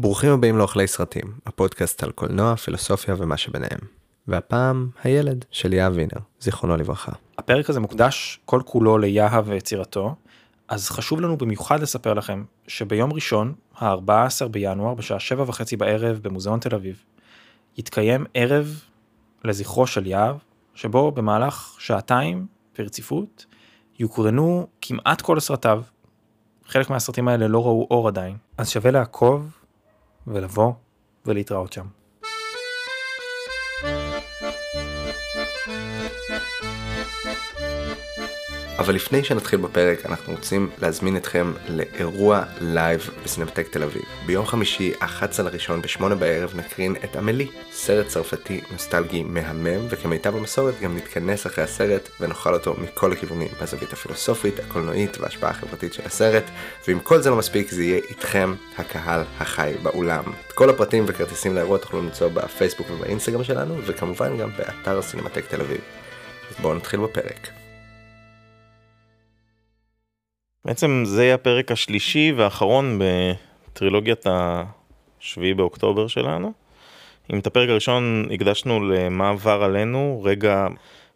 ברוכים הבאים לאוכלי סרטים, הפודקאסט על קולנוע, פילוסופיה ומה שביניהם. והפעם, הילד של יהב וינר, זיכרונו לברכה. הפרק הזה מוקדש כל כולו ליהב ויצירתו, אז חשוב לנו במיוחד לספר לכם שביום ראשון, ה-14 בינואר, בשעה שבע וחצי בערב במוזיאון תל אביב, יתקיים ערב לזכרו של יהב, שבו במהלך שעתיים ברציפות יוקרנו כמעט כל סרטיו. חלק מהסרטים האלה לא ראו אור עדיין, אז שווה לעקוב ולבוא ולהתראות שם. אבל לפני שנתחיל בפרק אנחנו רוצים להזמין אתכם לאירוע live בסינמטק תל אביב. ביום חמישי, 11 לראשון בשמונה בערב נקרין את אמלי, סרט צרפתי נוסטלגי מהמם, וכמיטב המסורת גם נתכנס אחרי הסרט ונאכל אותו מכל הכיוונים, בזווית הפילוסופית, הקולנועית וההשפעה החברתית של הסרט, ואם כל זה לא מספיק זה יהיה איתכם, הקהל החי באולם. את כל הפרטים וכרטיסים לאירוע תוכלו למצוא בפייסבוק ובאינסטגרם שלנו, וכמובן גם באתר סינמטק תל אביב. אז בואו נתחיל בפרק. בעצם זה יהיה הפרק השלישי והאחרון בטרילוגיית השביעי באוקטובר שלנו. אם את הפרק הראשון הקדשנו למה עבר עלינו רגע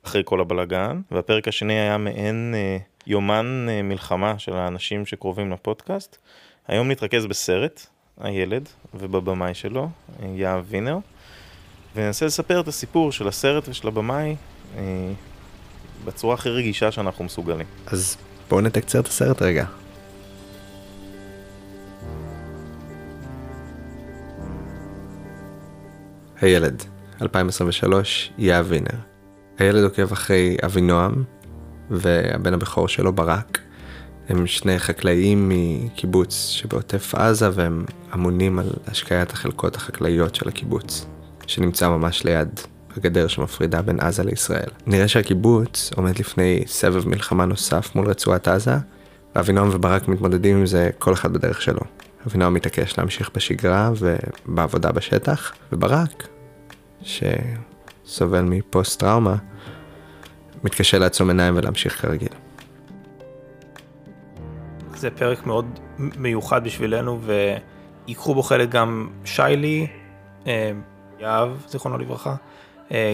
אחרי כל הבלגן, והפרק השני היה מעין אה, יומן אה, מלחמה של האנשים שקרובים לפודקאסט. היום נתרכז בסרט, הילד, ובבמאי שלו, אה, יהב וינר, וננסה לספר את הסיפור של הסרט ושל הבמאי אה, בצורה הכי רגישה שאנחנו מסוגלים. אז בואו נתקצר את הסרט רגע. הילד, 2023, יהב וינר. הילד עוקב אחרי אבינועם והבן הבכור שלו ברק. הם שני חקלאים מקיבוץ שבעוטף עזה והם אמונים על השקיית החלקות החקלאיות של הקיבוץ, שנמצא ממש ליד הגדר שמפרידה בין עזה לישראל. נראה שהקיבוץ עומד לפני סבב מלחמה נוסף מול רצועת עזה, ואבינועם וברק מתמודדים עם זה כל אחד בדרך שלו. אבינועם מתעקש להמשיך בשגרה ובעבודה בשטח, וברק, שסובל מפוסט טראומה, מתקשה לעצום עיניים ולהמשיך כרגיל. זה פרק מאוד מיוחד בשבילנו ויקחו בו חלק גם שיילי, אה, יהב, זיכרונו לברכה,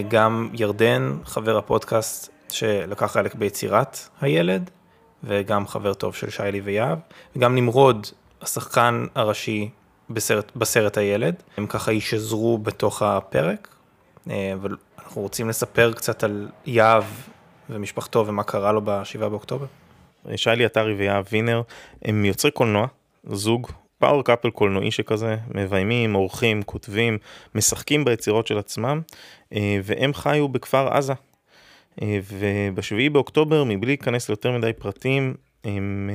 גם ירדן, חבר הפודקאסט שלקח חלק ביצירת הילד, וגם חבר טוב של שיילי ויהב, וגם נמרוד, השחקן הראשי בסרט, בסרט הילד, הם ככה ישזרו בתוך הפרק, אה, אבל אנחנו רוצים לספר קצת על יהב ומשפחתו ומה קרה לו ב-7 באוקטובר. שיילי עטרי ויהב וינר הם יוצרי קולנוע, זוג פאור קאפל קולנועי שכזה, מביימים, עורכים, כותבים, משחקים ביצירות של עצמם, אה, והם חיו בכפר עזה. אה, ובשביעי באוקטובר, מבלי להיכנס ליותר מדי פרטים, הם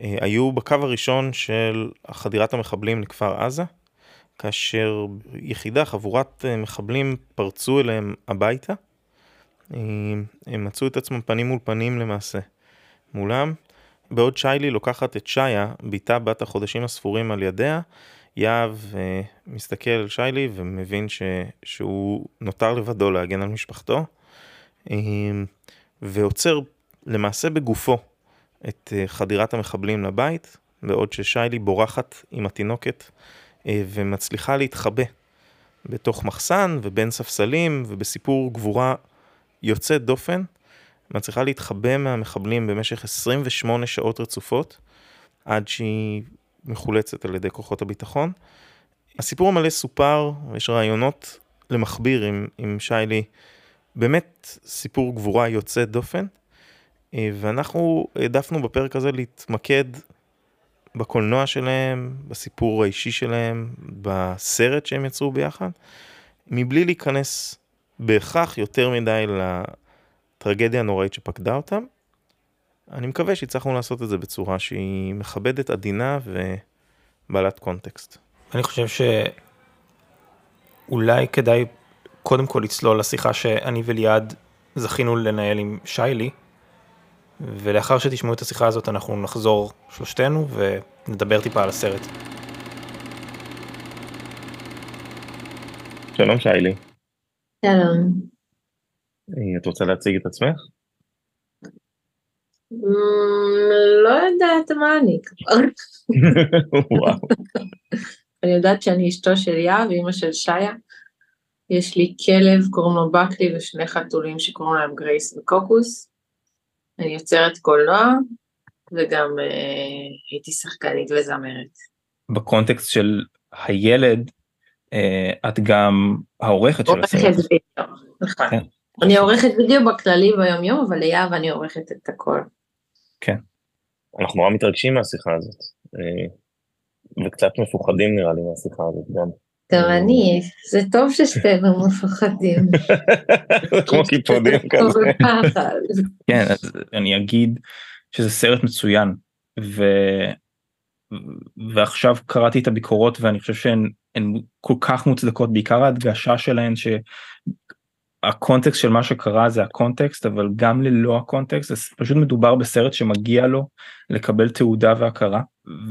אה, היו בקו הראשון של חדירת המחבלים לכפר עזה, כאשר יחידה, חבורת מחבלים, פרצו אליהם הביתה. הם מצאו את עצמם פנים מול פנים למעשה מולם. בעוד שיילי לוקחת את שיה, בתה בת החודשים הספורים על ידיה, יהב אה, מסתכל על שיילי ומבין ש, שהוא נותר לבדו להגן על משפחתו, אה, ועוצר למעשה בגופו את אה, חדירת המחבלים לבית, בעוד ששיילי בורחת עם התינוקת אה, ומצליחה להתחבא בתוך מחסן ובין ספסלים ובסיפור גבורה יוצאת דופן. מצליחה להתחבא מהמחבלים במשך 28 שעות רצופות, עד שהיא מחולצת על ידי כוחות הביטחון. הסיפור המלא סופר, יש רעיונות למכביר עם, עם שיילי, באמת סיפור גבורה יוצא דופן, אה, ואנחנו העדפנו בפרק הזה להתמקד בקולנוע שלהם, בסיפור האישי שלהם, בסרט שהם יצרו ביחד, מבלי להיכנס בהכרח יותר מדי הטרגדיה הנוראית שפקדה אותם. אני מקווה שהצלחנו לעשות את זה בצורה שהיא מכבדת, עדינה ובעלת קונטקסט. אני חושב שאולי כדאי קודם כל לצלול לשיחה שאני וליעד זכינו לנהל עם שיילי, ולאחר שתשמעו את השיחה הזאת אנחנו נחזור שלושתנו ונדבר טיפה על הסרט. שלום שיילי. שלום. אה, את רוצה להציג את עצמך? לא יודעת מה אני כבר. אני יודעת שאני אשתו של יהב, אימא של שיה. יש לי כלב, קוראים לו בקלי, ושני חתולים שקוראים להם גרייס וקוקוס. אני יוצרת קולנוע, וגם אה, הייתי שחקנית וזמרת. בקונטקסט של הילד, אה, את גם העורכת של הסרט. עורכת וידאו, נכון. אני עורכת וידאו בכללי ביום יום, אבל ליהב אני עורכת את הכל. כן. אנחנו נורא מתרגשים מהשיחה הזאת. אה, וקצת מפוחדים נראה לי מהשיחה הזאת גם. גם אני, זה טוב ששתינו מפחדים. כמו קיפודים כזה. כן, אז אני אגיד שזה סרט מצוין, ו... ועכשיו קראתי את הביקורות ואני חושב שהן כל כך מוצדקות, בעיקר ההדגשה שלהן שהקונטקסט של מה שקרה זה הקונטקסט, אבל גם ללא הקונטקסט, זה פשוט מדובר בסרט שמגיע לו לקבל תעודה והכרה,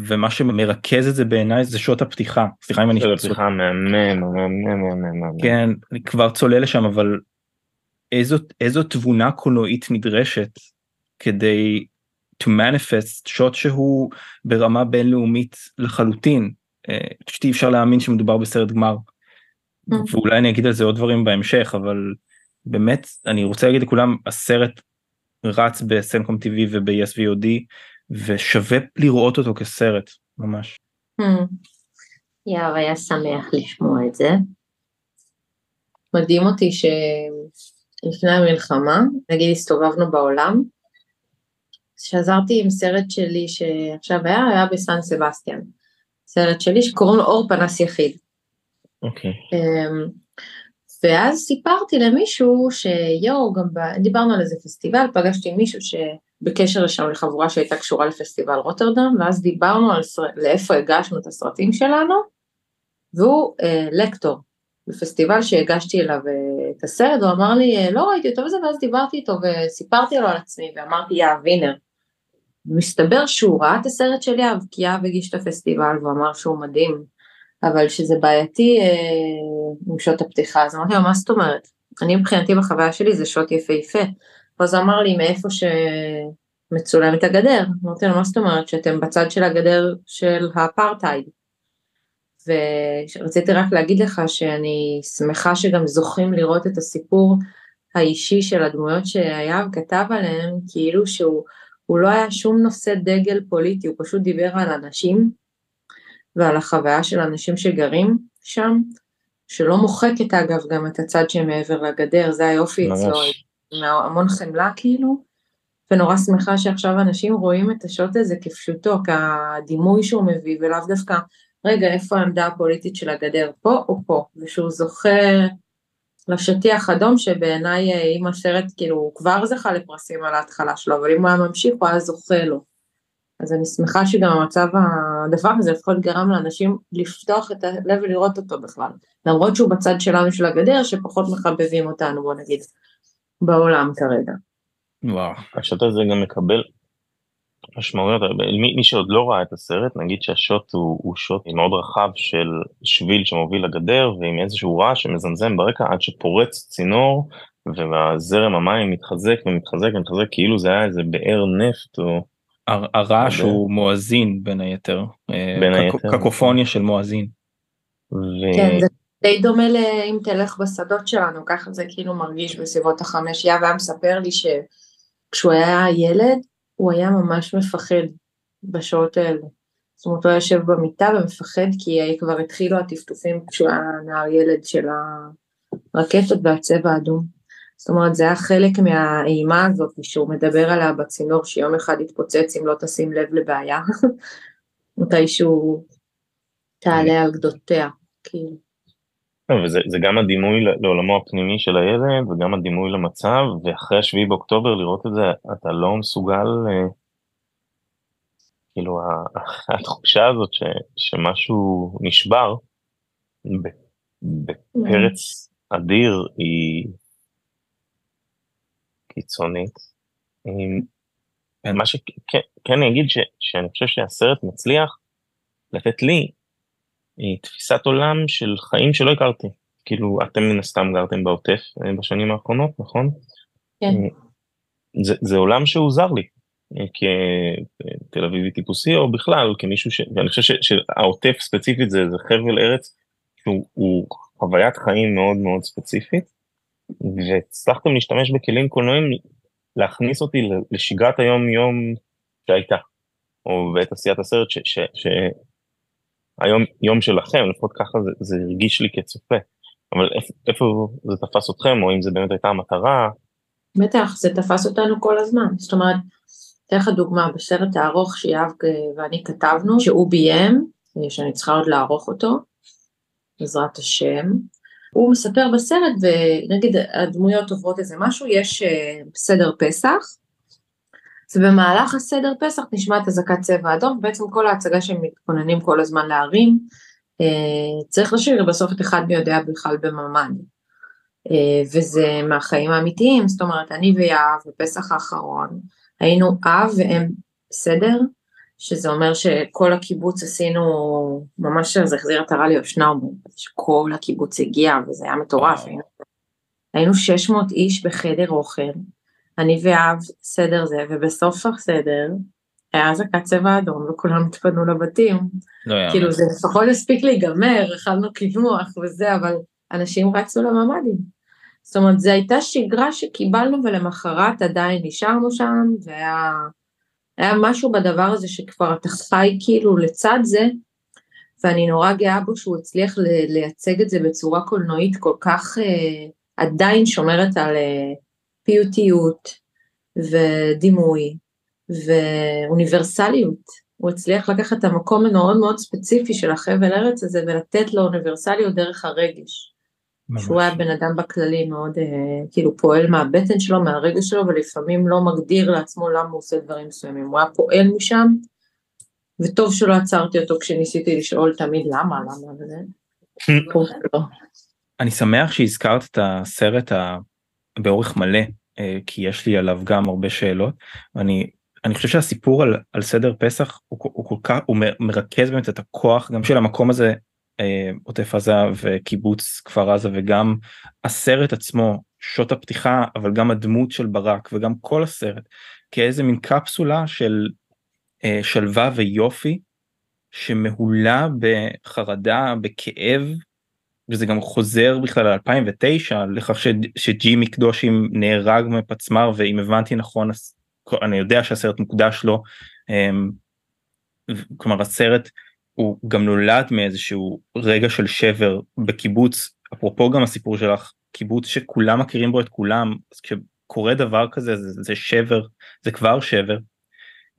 ומה שמרכז את זה בעיניי זה שעות הפתיחה, סליחה אם אני... שעות הפתיחה מהמם. כן, אני כבר צולל לשם, אבל איזו, איזו תבונה קולנועית נדרשת כדי to manifest שוט שהוא ברמה בינלאומית לחלוטין. אה, פשוט אי אפשר להאמין שמדובר בסרט גמר. ואולי אני אגיד על זה עוד דברים בהמשך, אבל באמת אני רוצה להגיד לכולם, הסרט רץ בסנקום TV וב-SVOD, ושווה לראות אותו כסרט, ממש. יאב היה שמח לשמוע את זה. מדהים אותי שלפני המלחמה, נגיד הסתובבנו בעולם, שעזרתי עם סרט שלי שעכשיו היה, היה בסן סבסטיאן. סרט שלי שקוראים לו אור פנס יחיד. אוקיי. אמ, ואז סיפרתי למישהו שיואו, גם ב... דיברנו על איזה פסטיבל, פגשתי מישהו שבקשר לשם לחבורה שהייתה קשורה לפסטיבל רוטרדם, ואז דיברנו על סר... לאיפה הגשנו את הסרטים שלנו, והוא אה, לקטור בפסטיבל שהגשתי אליו אה, את הסרט, הוא אמר לי, אה, לא ראיתי אותו וזה, ואז דיברתי איתו וסיפרתי לו על עצמי, ואמרתי, יא ווינר. מסתבר שהוא ראה את הסרט של יהב, כי יהב הגיש את הפסטיבל והוא אמר שהוא מדהים, אבל שזה בעייתי אה, עם שעות הפתיחה, אז אמרתי לו, מה זאת אומרת? אני מבחינתי בחוויה שלי זה שעות יפהפה. ואז הוא אמר לי, מאיפה שמצולם את הגדר? אמרתי לו, מה זאת אומרת? שאתם בצד של הגדר של האפרטהייד. ורציתי רק להגיד לך שאני שמחה שגם זוכים לראות את הסיפור האישי של הדמויות שאייב כתב עליהן, כאילו שהוא הוא לא היה שום נושא דגל פוליטי, הוא פשוט דיבר על אנשים ועל החוויה של אנשים שגרים שם, שלא מוחקת אגב גם את הצד שמעבר לגדר, זה היופי אצלו, המון חמלה כאילו, ונורא שמחה שעכשיו אנשים רואים את השוט הזה כפשוטו, כדימוי שהוא מביא, ולאו דווקא, רגע, איפה העמדה הפוליטית של הגדר, פה או פה, ושהוא זוכה לשטיח אדום שבעיניי אה, אם הסרט כאילו הוא כבר זכה לפרסים על ההתחלה שלו אבל אם הוא היה ממשיך הוא היה זוכה לו. אז אני שמחה שגם המצב הדבר הזה לפחות גרם לאנשים לפתוח את הלב ולראות אותו בכלל למרות שהוא בצד שלנו של הגדר שפחות מחבבים אותנו בוא נגיד בעולם כרגע. וואו. השוט הזה גם מקבל משמעויות, מי, מי שעוד לא ראה את הסרט, נגיד שהשוט הוא, הוא שוט מאוד רחב של שביל שמוביל לגדר ועם איזשהו רעש שמזמזם ברקע עד שפורץ צינור והזרם המים מתחזק ומתחזק ומתחזק כאילו זה היה איזה באר נפט או... הרעש הוא מואזין בין היתר, אה, בין היתר, קקופוניה של מואזין. ו... כן, זה די דומה לאם תלך בשדות שלנו, ככה זה כאילו מרגיש בסביבות החמש, יאב היה מספר לי שכשהוא היה ילד, הוא היה ממש מפחד בשעות האלה. זאת אומרת, הוא היה יושב במיטה ומפחד כי כבר התחילו הטפטופים כשהוא היה נער ילד של הרקטות והצבע האדום. זאת אומרת, זה היה חלק מהאימה הזאת שהוא מדבר עליה בצינור שיום אחד יתפוצץ אם לא תשים לב לבעיה. מתישהו תעלה על גדותיה, כאילו. וזה זה גם הדימוי לעולמו הפנימי של הילד וגם הדימוי למצב ואחרי השביעי באוקטובר לראות את זה אתה לא מסוגל אה, כאילו התחושה הזאת ש, שמשהו נשבר בפרץ אדיר היא קיצונית. מה שכן כן אני אגיד ש, שאני חושב שהסרט מצליח לתת לי תפיסת עולם של חיים שלא הכרתי. כאילו אתם מן הסתם גרתם בעוטף אה, בשנים האחרונות נכון? כן. אה, זה, זה עולם שהוא זר לי. כתל אביבי טיפוסי או בכלל כמישהו ש... ואני חושב שהעוטף ספציפית זה, זה חבל ארץ שהוא חוויית חיים מאוד מאוד ספציפית והצלחתם להשתמש בכלים קולנועיים להכניס אותי לשגרת היום יום שהייתה או בעת עשיית הסרט שהיום יום שלכם לפחות ככה זה, זה הרגיש לי כצופה אבל איפה, איפה זה תפס אתכם או אם זה באמת הייתה המטרה. בטח זה תפס אותנו כל הזמן זאת אומרת אתן לך דוגמה, בסרט הארוך שיאב ואני כתבנו, שהוא ביים, שאני צריכה עוד לערוך אותו, בעזרת השם. הוא מספר בסרט, ונגיד הדמויות עוברות איזה משהו, יש אה, סדר פסח, ובמהלך הסדר פסח נשמעת אזעקת צבע אדום, ובעצם כל ההצגה שהם מתכוננים כל הזמן להרים, אה, צריך לשיר בסוף את אחד מי יודע בכלל בממ"ד. אה, וזה מהחיים האמיתיים, זאת אומרת, אני ויהב בפסח האחרון, היינו אב ואם בסדר, שזה אומר שכל הקיבוץ עשינו, ממש זה החזיר עטרה ליושנה, שכל הקיבוץ הגיע וזה היה מטורף, היינו, היינו 600 איש בחדר אוכל, אני ואב סדר זה, ובסוף הסדר היה אזעקת צבע אדום וכולם התפנו לבתים, לא כאילו זה לפחות הספיק להיגמר, אכלנו קינוח וזה, אבל אנשים רצו לממ"דים. זאת אומרת, זו הייתה שגרה שקיבלנו ולמחרת עדיין נשארנו שם, והיה היה משהו בדבר הזה שכבר אתה חי כאילו לצד זה, ואני נורא גאה בו שהוא הצליח לייצג את זה בצורה קולנועית כל כך אה, עדיין שומרת על אה, פיוטיות ודימוי ואוניברסליות. הוא הצליח לקחת את המקום המאוד מאוד ספציפי של החבל ארץ הזה ולתת לו אוניברסליות דרך הרגש. שהוא היה בן אדם בכללי מאוד אה, כאילו פועל מהבטן שלו, מהרגע שלו, ולפעמים לא מגדיר לעצמו למה הוא עושה דברים מסוימים. הוא היה פועל משם, וטוב שלא עצרתי אותו כשניסיתי לשאול תמיד למה, למה וזה. אני שמח שהזכרת את הסרט באורך מלא, אה, כי יש לי עליו גם הרבה שאלות. אני אני חושב שהסיפור על, על סדר פסח הוא, הוא כל כך הוא מרכז באמת את הכוח גם של המקום הזה עוטף עזה וקיבוץ כפר עזה וגם הסרט עצמו שוט הפתיחה אבל גם הדמות של ברק וגם כל הסרט כאיזה מין קפסולה של אה, שלווה ויופי שמהולה בחרדה בכאב וזה גם חוזר בכלל ל-2009 לכך ש, שג'ימי קדושים נהרג מפצמ"ר ואם הבנתי נכון אני יודע שהסרט מוקדש לו אה, כלומר הסרט הוא גם נולד מאיזשהו רגע של שבר בקיבוץ, אפרופו גם הסיפור שלך, קיבוץ שכולם מכירים בו את כולם, אז כשקורה דבר כזה זה, זה שבר, זה כבר שבר,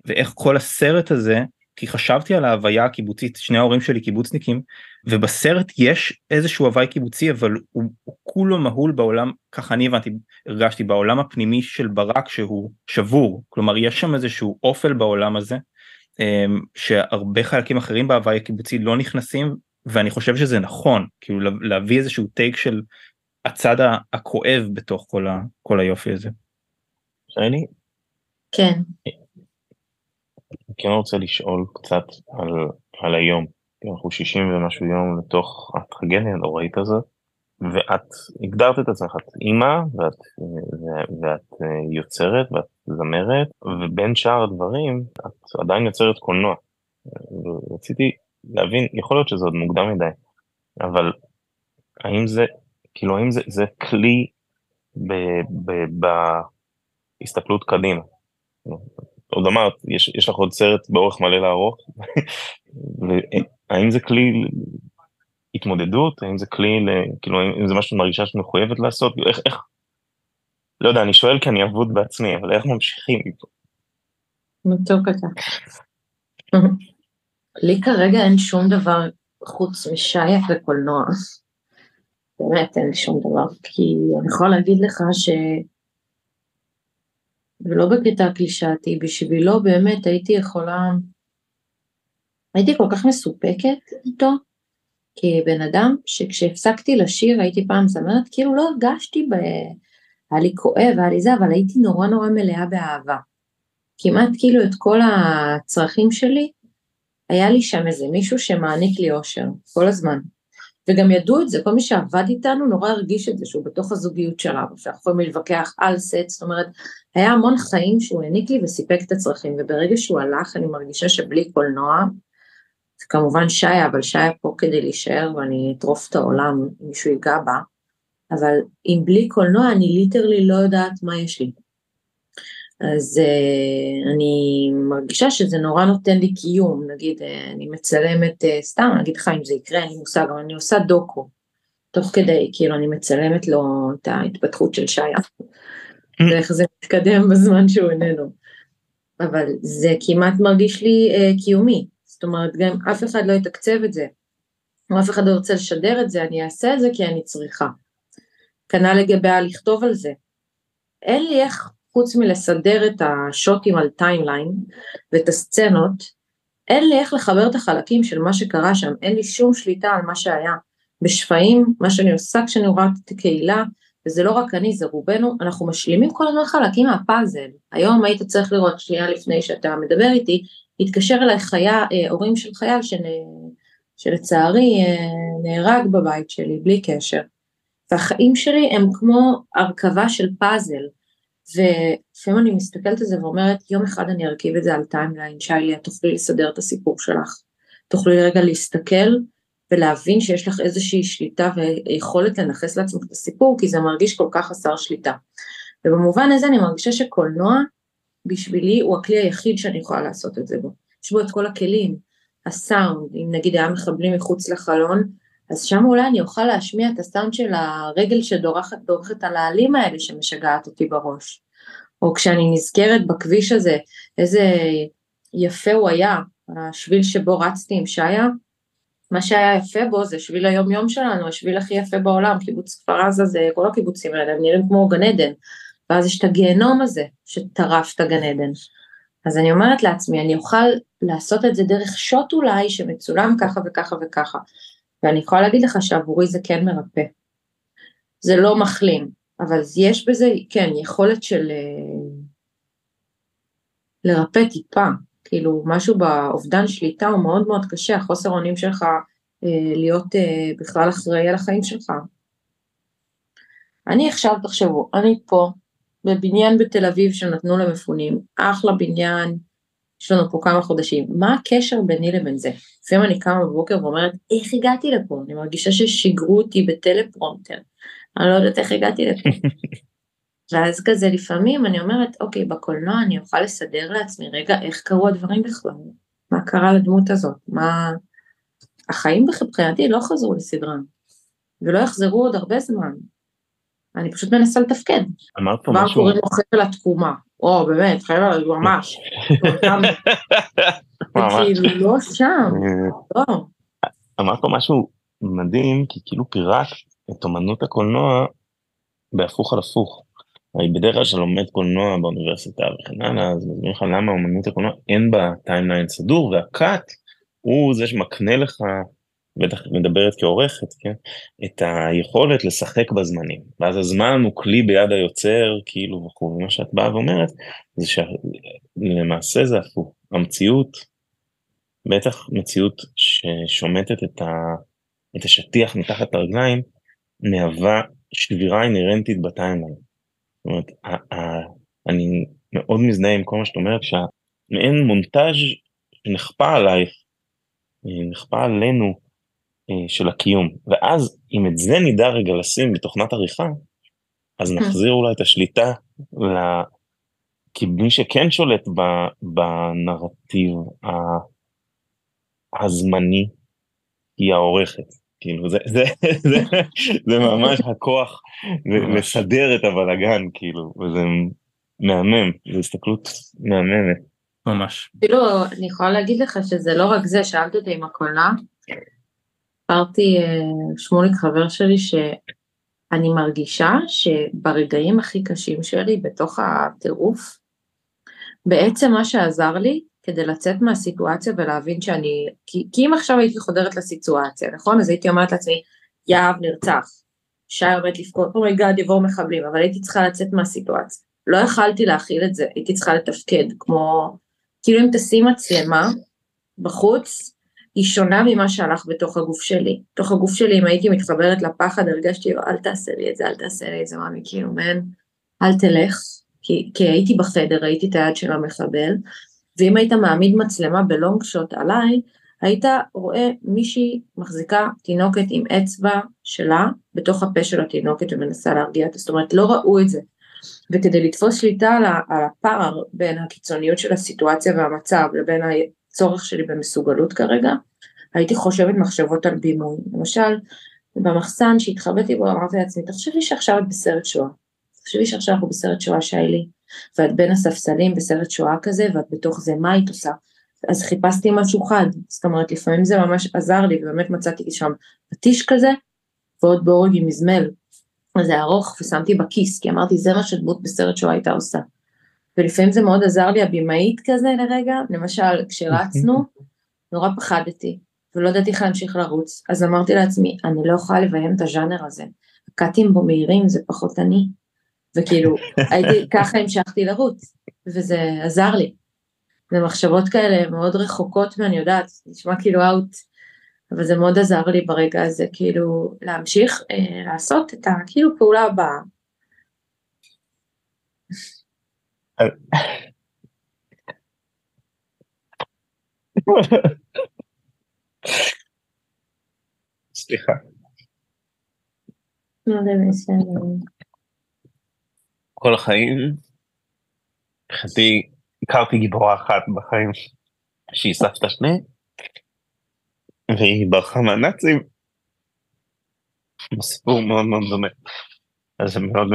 ואיך כל הסרט הזה, כי חשבתי על ההוויה הקיבוצית, שני ההורים שלי קיבוצניקים, ובסרט יש איזשהו הוואי קיבוצי אבל הוא, הוא כולו מהול בעולם, ככה אני הבנתי, הרגשתי, בעולם הפנימי של ברק שהוא שבור, כלומר יש שם איזשהו אופל בעולם הזה, שהרבה חלקים אחרים בהוואי הקיבוצי לא נכנסים ואני חושב שזה נכון כאילו להביא איזשהו טייק של הצד הכואב בתוך כל, ה, כל היופי הזה. שייני? כן. אני כן רוצה לשאול קצת על, על היום. אנחנו 60 ומשהו יום לתוך הטרגדיה הנוראית הזאת. ואת הגדרת את עצמך, את אימא, ואת, ואת יוצרת, ואת זמרת, ובין שאר הדברים, את עדיין יוצרת קולנוע. ורציתי להבין, יכול להיות שזה עוד מוקדם מדי, אבל האם זה, כאילו, האם זה, זה כלי בהסתכלות קדימה? עוד אמרת, יש, יש לך עוד סרט באורך מלא לערוך, והאם זה כלי התמודדות? האם זה כלי, כאילו, האם זה משהו מרגישה שאת מחויבת לעשות? איך, איך, לא יודע, אני שואל כי אני אבוד בעצמי, אבל איך ממשיכים מפה? מתוק אתה. לי כרגע אין שום דבר חוץ משייך וקולנוע. באמת אין לי שום דבר, כי אני יכולה להגיד לך ש... ולא בקטע קלישאתי, בשבילו באמת הייתי יכולה, הייתי כל כך מסופקת איתו, כבן אדם שכשהפסקתי לשיר הייתי פעם זמרת, כאילו לא הרגשתי, ב... היה לי כואב, היה לי זה, אבל הייתי נורא נורא מלאה באהבה. כמעט כאילו את כל הצרכים שלי, היה לי שם איזה מישהו שמעניק לי אושר, כל הזמן. וגם ידעו את זה, כל מי שעבד איתנו נורא הרגיש את זה, שהוא בתוך הזוגיות שלנו, שאנחנו יכולים להתווכח על סט, זאת אומרת, היה המון חיים שהוא העניק לי וסיפק את הצרכים, וברגע שהוא הלך אני מרגישה שבלי קולנוע, כמובן שיה, אבל שיה פה כדי להישאר ואני אטרוף את העולם אם מישהו ייגע בה, אבל אם בלי קולנוע אני ליטרלי לא יודעת מה יש לי. אז uh, אני מרגישה שזה נורא נותן לי קיום, נגיד uh, אני מצלמת, uh, סתם אני אגיד לך אם זה יקרה, אין לי מושג, אבל אני עושה דוקו, תוך כדי, כאילו אני מצלמת לו את ההתפתחות של שיה, ואיך זה מתקדם בזמן שהוא איננו. אבל זה כמעט מרגיש לי uh, קיומי, זאת אומרת גם אף אחד לא יתקצב את זה, או אף אחד לא ירצה לשדר את זה, אני אעשה את זה כי אני צריכה. כנ"ל לגבי הלכתוב על זה. אין לי איך חוץ מלסדר את השוטים על timeline ואת הסצנות, אין לי איך לחבר את החלקים של מה שקרה שם, אין לי שום שליטה על מה שהיה. בשפעים, מה שאני עושה כשאני רואה את הקהילה, וזה לא רק אני, זה רובנו, אנחנו משלימים כל הזמן חלקים מהפאזל. היום היית צריך לראות שנייה לפני שאתה מדבר איתי, התקשר אליי חיה, אה, הורים של חייל שנ... שלצערי אה, נהרג בבית שלי, בלי קשר. והחיים שלי הם כמו הרכבה של פאזל. ולפעמים אני מסתכלת על זה ואומרת, יום אחד אני ארכיב את זה על timeline, שיילי, את תוכלי לסדר את הסיפור שלך. תוכלי רגע להסתכל ולהבין שיש לך איזושהי שליטה ויכולת לנכס לעצמך את הסיפור, כי זה מרגיש כל כך חסר שליטה. ובמובן הזה אני מרגישה שקולנוע בשבילי הוא הכלי היחיד שאני יכולה לעשות את זה בו. יש בו את כל הכלים, הסאונד, אם נגיד היה מחבלים מחוץ לחלון, אז שם אולי אני אוכל להשמיע את הסאונד של הרגל שדורכת על העלים האלה שמשגעת אותי בראש. או כשאני נזכרת בכביש הזה, איזה יפה הוא היה, השביל שבו רצתי עם שיה, מה שהיה יפה בו זה שביל היום יום שלנו, השביל הכי יפה בעולם, קיבוץ כפר עזה זה, כל הקיבוצים האלה, הם נראים כמו גן עדן, ואז יש את הגיהנום הזה שטרף את הגן עדן. אז אני אומרת לעצמי, אני אוכל לעשות את זה דרך שוט אולי שמצולם ככה וככה וככה. ואני יכולה להגיד לך שעבורי זה כן מרפא. זה לא מחלים, אבל יש בזה, כן, יכולת של אה, לרפא טיפה, כאילו משהו באובדן שליטה הוא מאוד מאוד קשה, החוסר אונים שלך אה, להיות אה, בכלל אחראי על החיים שלך. אני עכשיו, תחשבו, אני פה, בבניין בתל אביב שנתנו למפונים, אחלה בניין, יש לנו פה כמה חודשים, מה הקשר ביני לבין זה? לפעמים אני קמה בבוקר ואומרת, איך הגעתי לפה? אני מרגישה ששיגרו אותי בטלפרומטר, אני לא יודעת איך הגעתי לפה. ואז כזה לפעמים אני אומרת, אוקיי, בקולנוע אני אוכל לסדר לעצמי, רגע, איך קרו הדברים בכלל? מה קרה לדמות הזאת? מה... החיים מבחינתי לא חזרו לסדרם, ולא יחזרו עוד הרבה זמן. אני פשוט מנסה לתפקד. אמרת פה משהו... כבר קוראים לו חבל התקומה. או באמת, חבל, ממש. כאילו לא שם, לא. אמרת פה משהו מדהים, כי כאילו פירק את אומנות הקולנוע בהפוך על הפוך. הרי בדרך כלל כשאתה לומד קולנוע באוניברסיטה וכן הלאה, אז מסבירים לך למה אומנות הקולנוע אין בה timeline סדור, וה cut הוא זה שמקנה לך בטח מדברת כעורכת, כן? את היכולת לשחק בזמנים. ואז הזמן הוא כלי ביד היוצר, כאילו וכו', ומה שאת באה ואומרת, זה שלמעשה זה הפוך. המציאות, בטח מציאות ששומטת את, ה, את השטיח מתחת לרגליים, מהווה שבירה אינהרנטית בטיימליין. זאת אומרת, אני מאוד מזדהה עם כל מה שאת אומרת, שהמעין מונטאז' שנכפה עלייך, נכפה עלינו, אה, של הקיום. ואז אם את זה נדע רגע לשים בתוכנת עריכה, אז כן. נחזיר אולי את השליטה ל... כי מי שכן שולט בנרטיב הזמני היא העורכת. כאילו זה, זה, זה, זה ממש הכוח לסדר את הבלגן כאילו וזה מהמם, זו הסתכלות מהממת. ממש. כאילו אני יכולה להגיד לך שזה לא רק זה, שאלת אותי עם הקולנוע, סיפרתי אה, שמוליק חבר שלי שאני מרגישה שברגעים הכי קשים שלי בתוך הטירוף, בעצם מה שעזר לי כדי לצאת מהסיטואציה ולהבין שאני, כי, כי אם עכשיו הייתי חודרת לסיטואציה, נכון? אז הייתי אומרת לעצמי, יהב נרצח, שי עומד לבכות, oh my god או יבואו מחבלים, אבל הייתי צריכה לצאת מהסיטואציה. לא יכלתי להכיל את זה, הייתי צריכה לתפקד, כמו, כאילו אם תשים מצלמה בחוץ, היא שונה ממה שהלך בתוך הגוף שלי. בתוך הגוף שלי, אם הייתי מתחברת לפחד, הרגשתי, אל תעשה לי את זה, אל תעשה לי את זה, מאמי, כאילו, מן, אל תלך, כי, כי הייתי בחדר, ראיתי את היד של המחבל, ואם היית מעמיד מצלמה ב long shot עליי, היית רואה מישהי מחזיקה תינוקת עם אצבע שלה בתוך הפה של התינוקת ומנסה להרגיע אותה, זאת אומרת לא ראו את זה. וכדי לתפוס שליטה על הפער בין הקיצוניות של הסיטואציה והמצב לבין הצורך שלי במסוגלות כרגע, הייתי חושבת מחשבות על בימוי. למשל, במחסן שהתחבאתי בו אמרתי לעצמי, תחשבי שעכשיו את בסרט שואה. תחשבי שעכשיו אנחנו בסרט שואה שיילי, ואת בין הספסלים בסרט שואה כזה, ואת בתוך זה, מה היית עושה? אז חיפשתי משהו חד, זאת אומרת לפעמים זה ממש עזר לי ובאמת מצאתי שם פטיש כזה ועוד בורג עם מזמל, זה ארוך ושמתי בכיס כי אמרתי זה מה שדמות בסרט שואה הייתה עושה. ולפעמים זה מאוד עזר לי הבימאית כזה לרגע, למשל כשרצנו נורא פחדתי ולא ידעתי איך להמשיך לרוץ, אז אמרתי לעצמי אני לא יכולה לביים את הז'אנר הזה, הקאטים בו מהירים זה פחות אני, וכאילו הייתי ככה המשכתי לרוץ וזה עזר לי. זה מחשבות כאלה מאוד רחוקות ואני יודעת, נשמע כאילו אאוט, אבל זה מאוד עזר לי ברגע הזה כאילו להמשיך אה, לעשות את הכאילו פעולה הבאה. סליחה. כל החיים, חצי הכרתי גיבורה אחת בחיים שהיא סבתא שני והיא ברחה מהנאצים. סיפור מאוד מאוד דומה. אז זה מאוד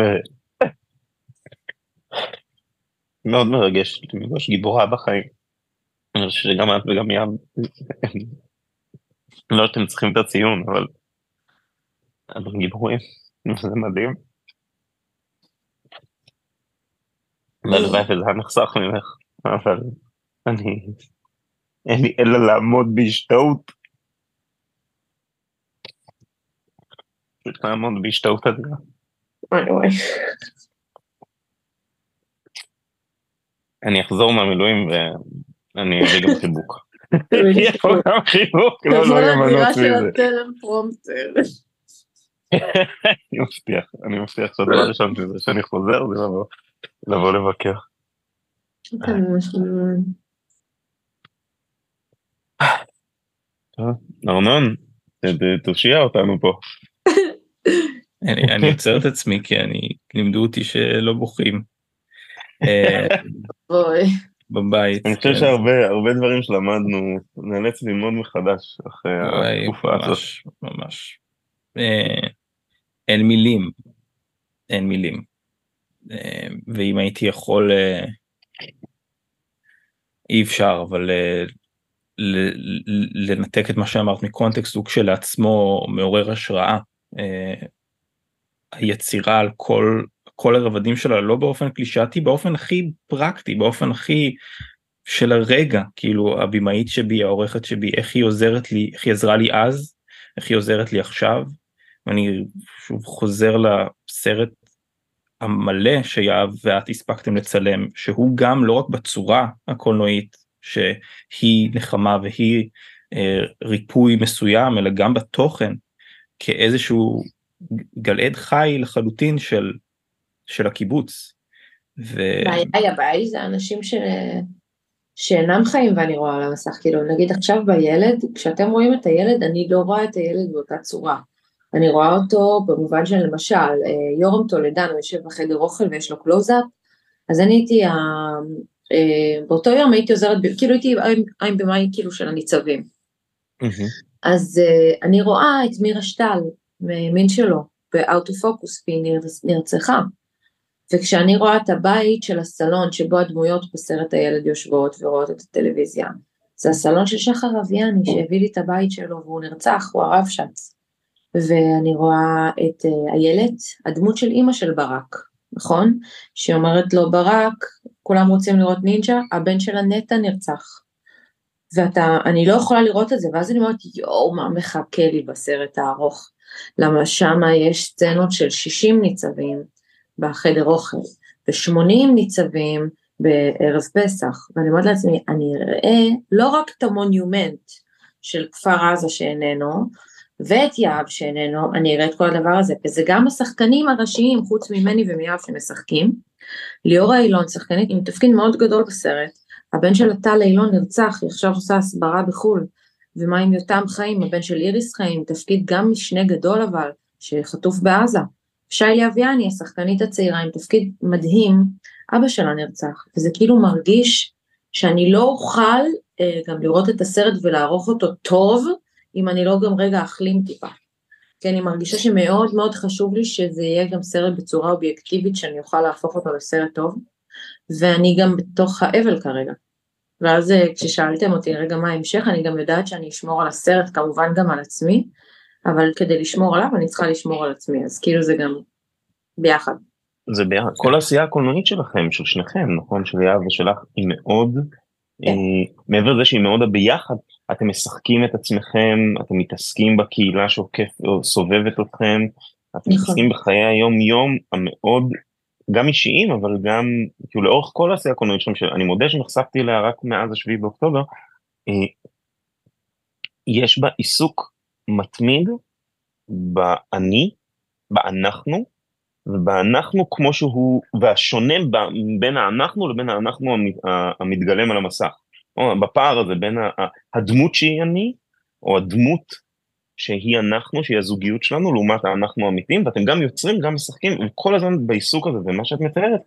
מאוד מרגש לפגוש גיבורה בחיים. אני חושב שגם את וגם ים, לא שאתם צריכים את הציון, אבל אתם גיבורים, זה מדהים. והלוואי וזה היה נחסך ממך, אבל אני, אין לי אלא לעמוד בהשתאות. לעמוד בהשתאות אדירה. וואי וואי. אני אחזור מהמילואים ואני אביא גם חיבוק. יהיה פה גם חיבוק, לא, לא ימנו סביב זה. אני מבטיח, אני מבטיח שהדבר הראשון שזה שאני חוזר זה לבוא. לבוא לבקר. ארנון, תושיע אותנו פה. אני עוצר את עצמי כי אני לימדו אותי שלא בוכים. אה, בבית. אני חושב כן. שהרבה הרבה דברים שלמדנו נאלץ ללמוד מחדש אחרי התקופה הזאת. ממש ממש. אה, אין מילים. אין מילים. אה, ואם הייתי יכול אי אפשר אבל לנתק את מה שאמרת מקונטקסט הוא כשלעצמו מעורר השראה. היצירה על כל כל הרבדים שלה לא באופן קלישאתי באופן הכי פרקטי באופן הכי של הרגע כאילו הבמאית שבי העורכת שבי איך היא עוזרת לי איך היא עזרה לי אז איך היא עוזרת לי עכשיו. ואני שוב חוזר לסרט המלא שיהב ואת הספקתם לצלם שהוא גם לא רק בצורה הקולנועית שהיא נחמה והיא אה, ריפוי מסוים אלא גם בתוכן כאיזשהו גלעד חי לחלוטין של של הקיבוץ. ו... הבעיה, הבעיה היא זה אנשים ש... שאינם חיים ואני רואה על המסך כאילו נגיד עכשיו בילד כשאתם רואים את הילד אני לא רואה את הילד באותה צורה. אני רואה אותו במובן של למשל אה, יורם טולדן הוא יושב בחדר אוכל ויש לו קלוזאפ אז אני הייתי אה, באותו יום הייתי עוזרת כאילו הייתי עם במאי כאילו של הניצבים אז אה, אני רואה את מירה שטל מימין שלו באוטו פוקוס והיא נרצחה וכשאני רואה את הבית של הסלון שבו הדמויות בסרט הילד יושבות ורואות את הטלוויזיה זה הסלון של שחר אביאני שהביא לי את הבית שלו והוא נרצח הוא הרב שץ ואני רואה את uh, איילת, הדמות של אימא של ברק, נכון? שהיא אומרת לו ברק, כולם רוצים לראות נינג'ה, הבן שלה נטע נרצח. ואתה, אני לא יכולה לראות את זה, ואז אני אומרת יואו מה מחכה לי בסרט הארוך, למה שמה יש סצנות של 60 ניצבים בחדר אוכל, ו-80 ניצבים בערב פסח, ואני אומרת לעצמי, אני אראה לא רק את המונומנט, של כפר עזה שאיננו, ואת יהב שאיננו, אני אראה את כל הדבר הזה, וזה גם השחקנים הראשיים חוץ ממני ומיהב שמשחקים. ליאורה אילון, שחקנית עם תפקיד מאוד גדול בסרט, הבן של טל אילון נרצח, היא עכשיו עושה הסברה בחו"ל, ומה עם יותם חיים, הבן של איריס חיים, תפקיד גם משנה גדול אבל, שחטוף בעזה. שיילי אביאני, השחקנית הצעירה עם תפקיד מדהים, אבא שלה נרצח, וזה כאילו מרגיש שאני לא אוכל אה, גם לראות את הסרט ולערוך אותו טוב, אם אני לא גם רגע אחלים טיפה. כי אני מרגישה שמאוד מאוד חשוב לי שזה יהיה גם סרט בצורה אובייקטיבית, שאני אוכל להפוך אותו לסרט טוב, ואני גם בתוך האבל כרגע. ואז אה, כששאלתם אותי רגע מה ההמשך, אני גם יודעת שאני אשמור על הסרט, כמובן גם על עצמי, אבל כדי לשמור עליו אני צריכה לשמור על עצמי, אז כאילו זה גם ביחד. זה ביחד, כל העשייה הקולנועית שלכם, של שניכם, נכון, של יהב ושלך, היא מאוד, כן. אה, מעבר לזה שהיא מאוד הביחד, אתם משחקים את עצמכם, אתם מתעסקים בקהילה שעוקף, סובבת אתכם, אתם נכון. מתעסקים בחיי היום יום המאוד, גם אישיים, אבל גם, כאילו לאורך כל העשייה הקולנועית שלכם, שאני מודה שנחשפתי אליה רק מאז השביעי באוקטובר, אה, יש בה עיסוק מתמיד באני, באנחנו, ובאנחנו כמו שהוא, והשונה בין האנחנו לבין האנחנו המתגלם על המסך. בפער הזה בין הדמות שהיא אני, או הדמות שהיא אנחנו, שהיא הזוגיות שלנו, לעומת האנחנו האמיתיים, ואתם גם יוצרים, גם משחקים, וכל הזמן בעיסוק הזה, ומה שאת מתארת,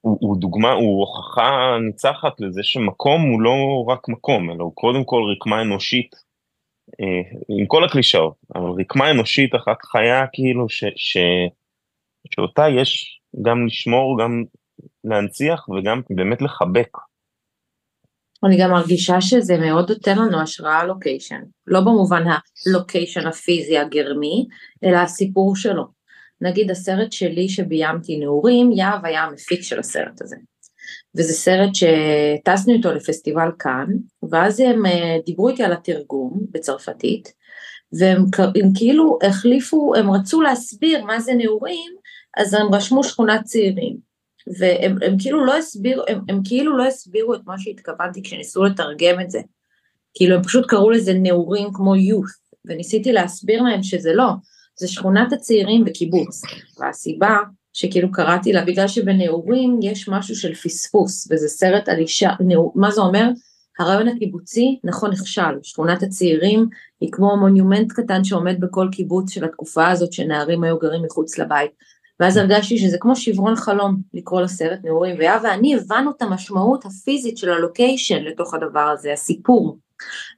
הוא, הוא דוגמה, הוא הוכחה ניצחת לזה שמקום הוא לא רק מקום, אלא הוא קודם כל רקמה אנושית עם כל הקלישאות, אבל רקמה אנושית אחת חיה כאילו ש, ש, שאותה יש גם לשמור, גם להנציח וגם באמת לחבק. אני גם מרגישה שזה מאוד נותן לנו השראה לוקיישן, לא במובן הלוקיישן הפיזי הגרמי, אלא הסיפור שלו. נגיד הסרט שלי שביימתי נעורים, יהב היה המפיק של הסרט הזה. וזה סרט שטסנו איתו לפסטיבל כאן, ואז הם אה, דיברו איתי על התרגום בצרפתית, והם הם כאילו החליפו, הם רצו להסביר מה זה נעורים, אז הם רשמו שכונת צעירים. והם הם כאילו לא הסבירו, הם, הם כאילו לא הסבירו את מה שהתכוונתי כשניסו לתרגם את זה. כאילו הם פשוט קראו לזה נעורים כמו youth, וניסיתי להסביר להם שזה לא, זה שכונת הצעירים בקיבוץ. והסיבה שכאילו קראתי לה, בגלל שבנעורים יש משהו של פספוס, וזה סרט על אישה, נעור, מה זה אומר? הרעיון הקיבוצי, נכון, נכשל, שכונת הצעירים היא כמו מונומנט קטן שעומד בכל קיבוץ של התקופה הזאת שנערים היו גרים מחוץ לבית. ואז הרגשתי שזה כמו שברון חלום לקרוא לסרט נעורים, ויה ואני הבנו את המשמעות הפיזית של הלוקיישן לתוך הדבר הזה, הסיפור.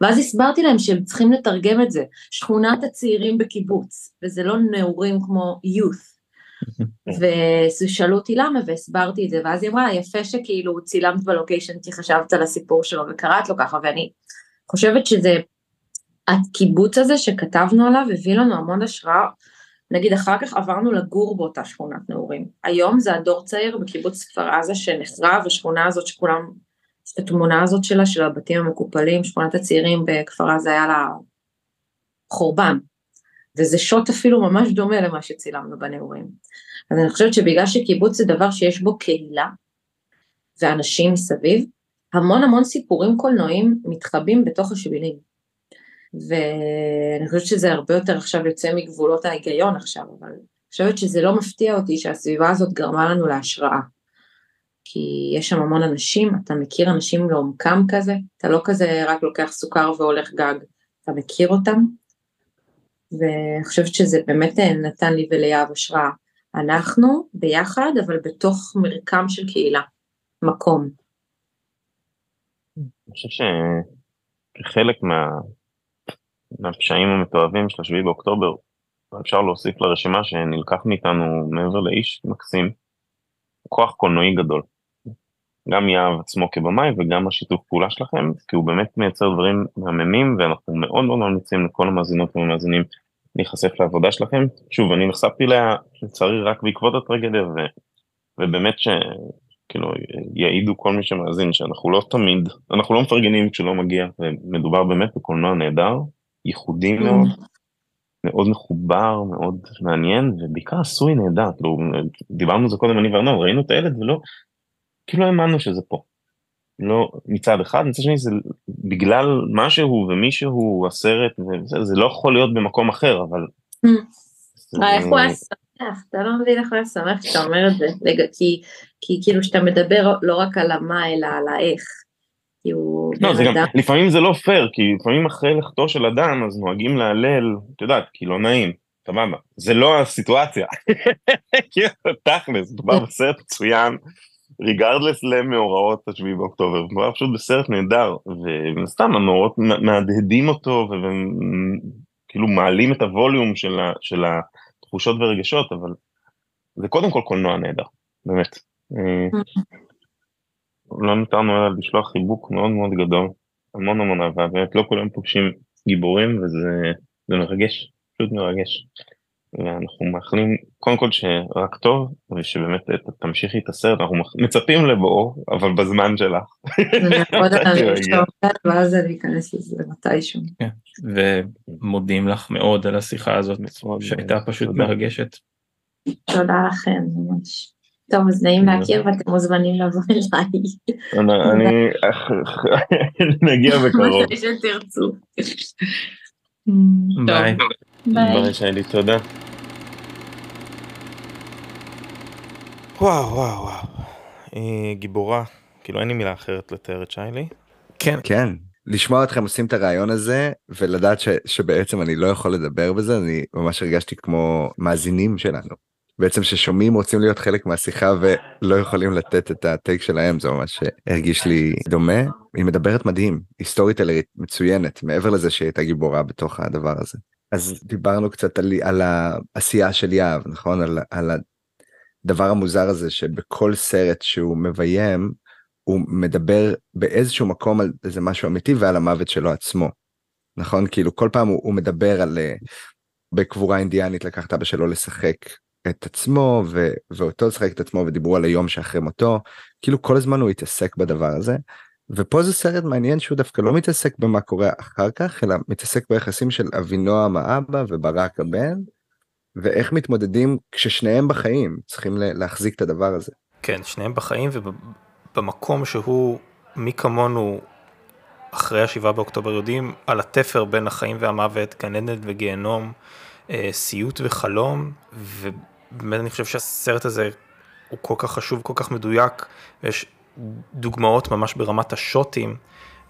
ואז הסברתי להם שהם צריכים לתרגם את זה, שכונת הצעירים בקיבוץ, וזה לא נעורים כמו youth. ושאלו אותי למה והסברתי את זה ואז היא אמרה יפה שכאילו צילמת בלוקיישן כי חשבת על הסיפור שלו וקראת לו ככה ואני חושבת שזה הקיבוץ הזה שכתבנו עליו הביא לנו המון השראה. נגיד אחר כך עברנו לגור באותה שכונת נעורים. היום זה הדור צעיר בקיבוץ כפר עזה שנחרב השכונה הזאת שכולם התמונה הזאת שלה של הבתים המקופלים שכונת הצעירים בכפר עזה היה לה חורבן וזה שוט אפילו ממש דומה למה שצילמנו בנעורים. אז אני חושבת שבגלל שקיבוץ זה דבר שיש בו קהילה ואנשים מסביב, המון המון סיפורים קולנועיים מתחבאים בתוך השבילים. ואני חושבת שזה הרבה יותר עכשיו יוצא מגבולות ההיגיון עכשיו, אבל אני חושבת שזה לא מפתיע אותי שהסביבה הזאת גרמה לנו להשראה. כי יש שם המון אנשים, אתה מכיר אנשים לעומקם כזה, אתה לא כזה רק לוקח סוכר והולך גג, אתה מכיר אותם, ואני חושבת שזה באמת אה, נתן לי וליהב השראה. אנחנו ביחד, אבל בתוך מרקם של קהילה, מקום. אני חושב שחלק מה... מהפשעים המתועבים של השביעי באוקטובר, אפשר להוסיף לרשימה שנלקח מאיתנו מעבר לאיש מקסים, כוח קולנועי גדול. גם יהב עצמו כבמאי וגם השיתוף פעולה שלכם, כי הוא באמת מייצר דברים מהממים ואנחנו מאוד מאוד ממליצים לכל המאזינות והמאזינים להיחשף לעבודה שלכם. שוב, אני נחשפתי אליה לצערי רק בעקבות הטרגדיה ו, ובאמת שכאילו יעידו כל מי שמאזין שאנחנו לא תמיד, אנחנו לא מפרגנים כשלא מגיע ומדובר באמת בקולנוע נהדר, ייחודי mm. מאוד. מאוד מחובר, מאוד מעניין, ובעיקר עשוי נהדר, כאילו, דיברנו על זה קודם אני וארנון, ראינו את הילד ולא, כאילו לא האמנו שזה פה. לא מצד אחד, מצד שני זה בגלל משהו ומישהו, הסרט, וזה, זה לא יכול להיות במקום אחר, אבל... אה, איך הוא היה שמח, אתה לא מבין איך הוא היה שמח כשאתה אומר את זה, כי כאילו שאתה מדבר לא רק על המה אלא על האיך. לא, זה גם, לפעמים זה לא פייר, כי לפעמים אחרי לכתו של אדם אז נוהגים להלל, את יודעת, כי לא נעים, סבבה, זה לא הסיטואציה, כאילו, תכלס, מדובר בסרט מצוין, ריגרדלס למאורעות השביעי באוקטובר, מדובר פשוט בסרט נהדר, וסתם המאורעות מהדהדים אותו, וכאילו מעלים את הווליום של, ה, של התחושות ורגשות, אבל זה קודם כל קולנוע נהדר, באמת. אה, לא נותרנו אלא לשלוח חיבוק מאוד מאוד גדול, המון המון אהבה, באמת לא כולם פוגשים גיבורים וזה מרגש, פשוט מרגש. ואנחנו מאחלים קודם כל שרק טוב ושבאמת תמשיכי את הסרט אנחנו מצפים לבואו אבל בזמן שלך. ואז אני אכנס לזה מתישהו. כן, ומודים לך מאוד על השיחה הזאת שהייתה פשוט מרגשת. תודה לכם ממש. טוב אז נעים להכיר ואתם מוזמנים לבוא אליי. אני נגיע בקרוב. מתי שתרצו. ביי. ביי שיילי תודה. וואו וואו וואו. אה, גיבורה כאילו אין לי מילה אחרת לתאר את שיילי. כן כן לשמוע אתכם עושים את הרעיון הזה ולדעת ש, שבעצם אני לא יכול לדבר בזה אני ממש הרגשתי כמו מאזינים שלנו. בעצם ששומעים רוצים להיות חלק מהשיחה ולא יכולים לתת את הטייק שלהם זה ממש הרגיש לי דומה היא מדברת מדהים היסטורית טלרית מצוינת מעבר לזה שהיא הייתה גיבורה בתוך הדבר הזה. אז דיברנו קצת על, על העשייה של יהב נכון על, על הדבר המוזר הזה שבכל סרט שהוא מביים הוא מדבר באיזשהו מקום על איזה משהו אמיתי ועל המוות שלו עצמו. נכון כאילו כל פעם הוא, הוא מדבר על אה, בקבורה אינדיאנית לקח את אבא שלו לשחק את עצמו ו, ואותו לשחק את עצמו ודיברו על היום שאחרי מותו כאילו כל הזמן הוא התעסק בדבר הזה. ופה זה סרט מעניין שהוא דווקא לא מתעסק במה קורה אחר כך אלא מתעסק ביחסים של אבינועם האבא וברק הבן ואיך מתמודדים כששניהם בחיים צריכים להחזיק את הדבר הזה. כן, שניהם בחיים ובמקום שהוא, מי כמונו אחרי השבעה באוקטובר יודעים על התפר בין החיים והמוות, גן עדן וגיהנום, אה, סיוט וחלום, ובאמת אני חושב שהסרט הזה הוא כל כך חשוב, כל כך מדויק, ויש דוגמאות ממש ברמת השוטים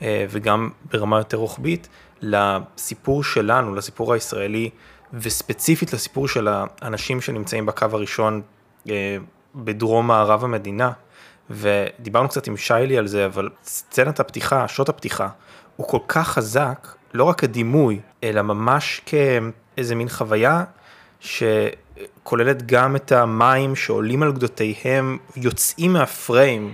אה, וגם ברמה יותר רוחבית לסיפור שלנו, לסיפור הישראלי. וספציפית לסיפור של האנשים שנמצאים בקו הראשון אה, בדרום מערב המדינה, ודיברנו קצת עם שיילי על זה, אבל סצנת הפתיחה, שעות הפתיחה, הוא כל כך חזק, לא רק הדימוי, אלא ממש כאיזה מין חוויה שכוללת גם את המים שעולים על גדותיהם, יוצאים מהפריים,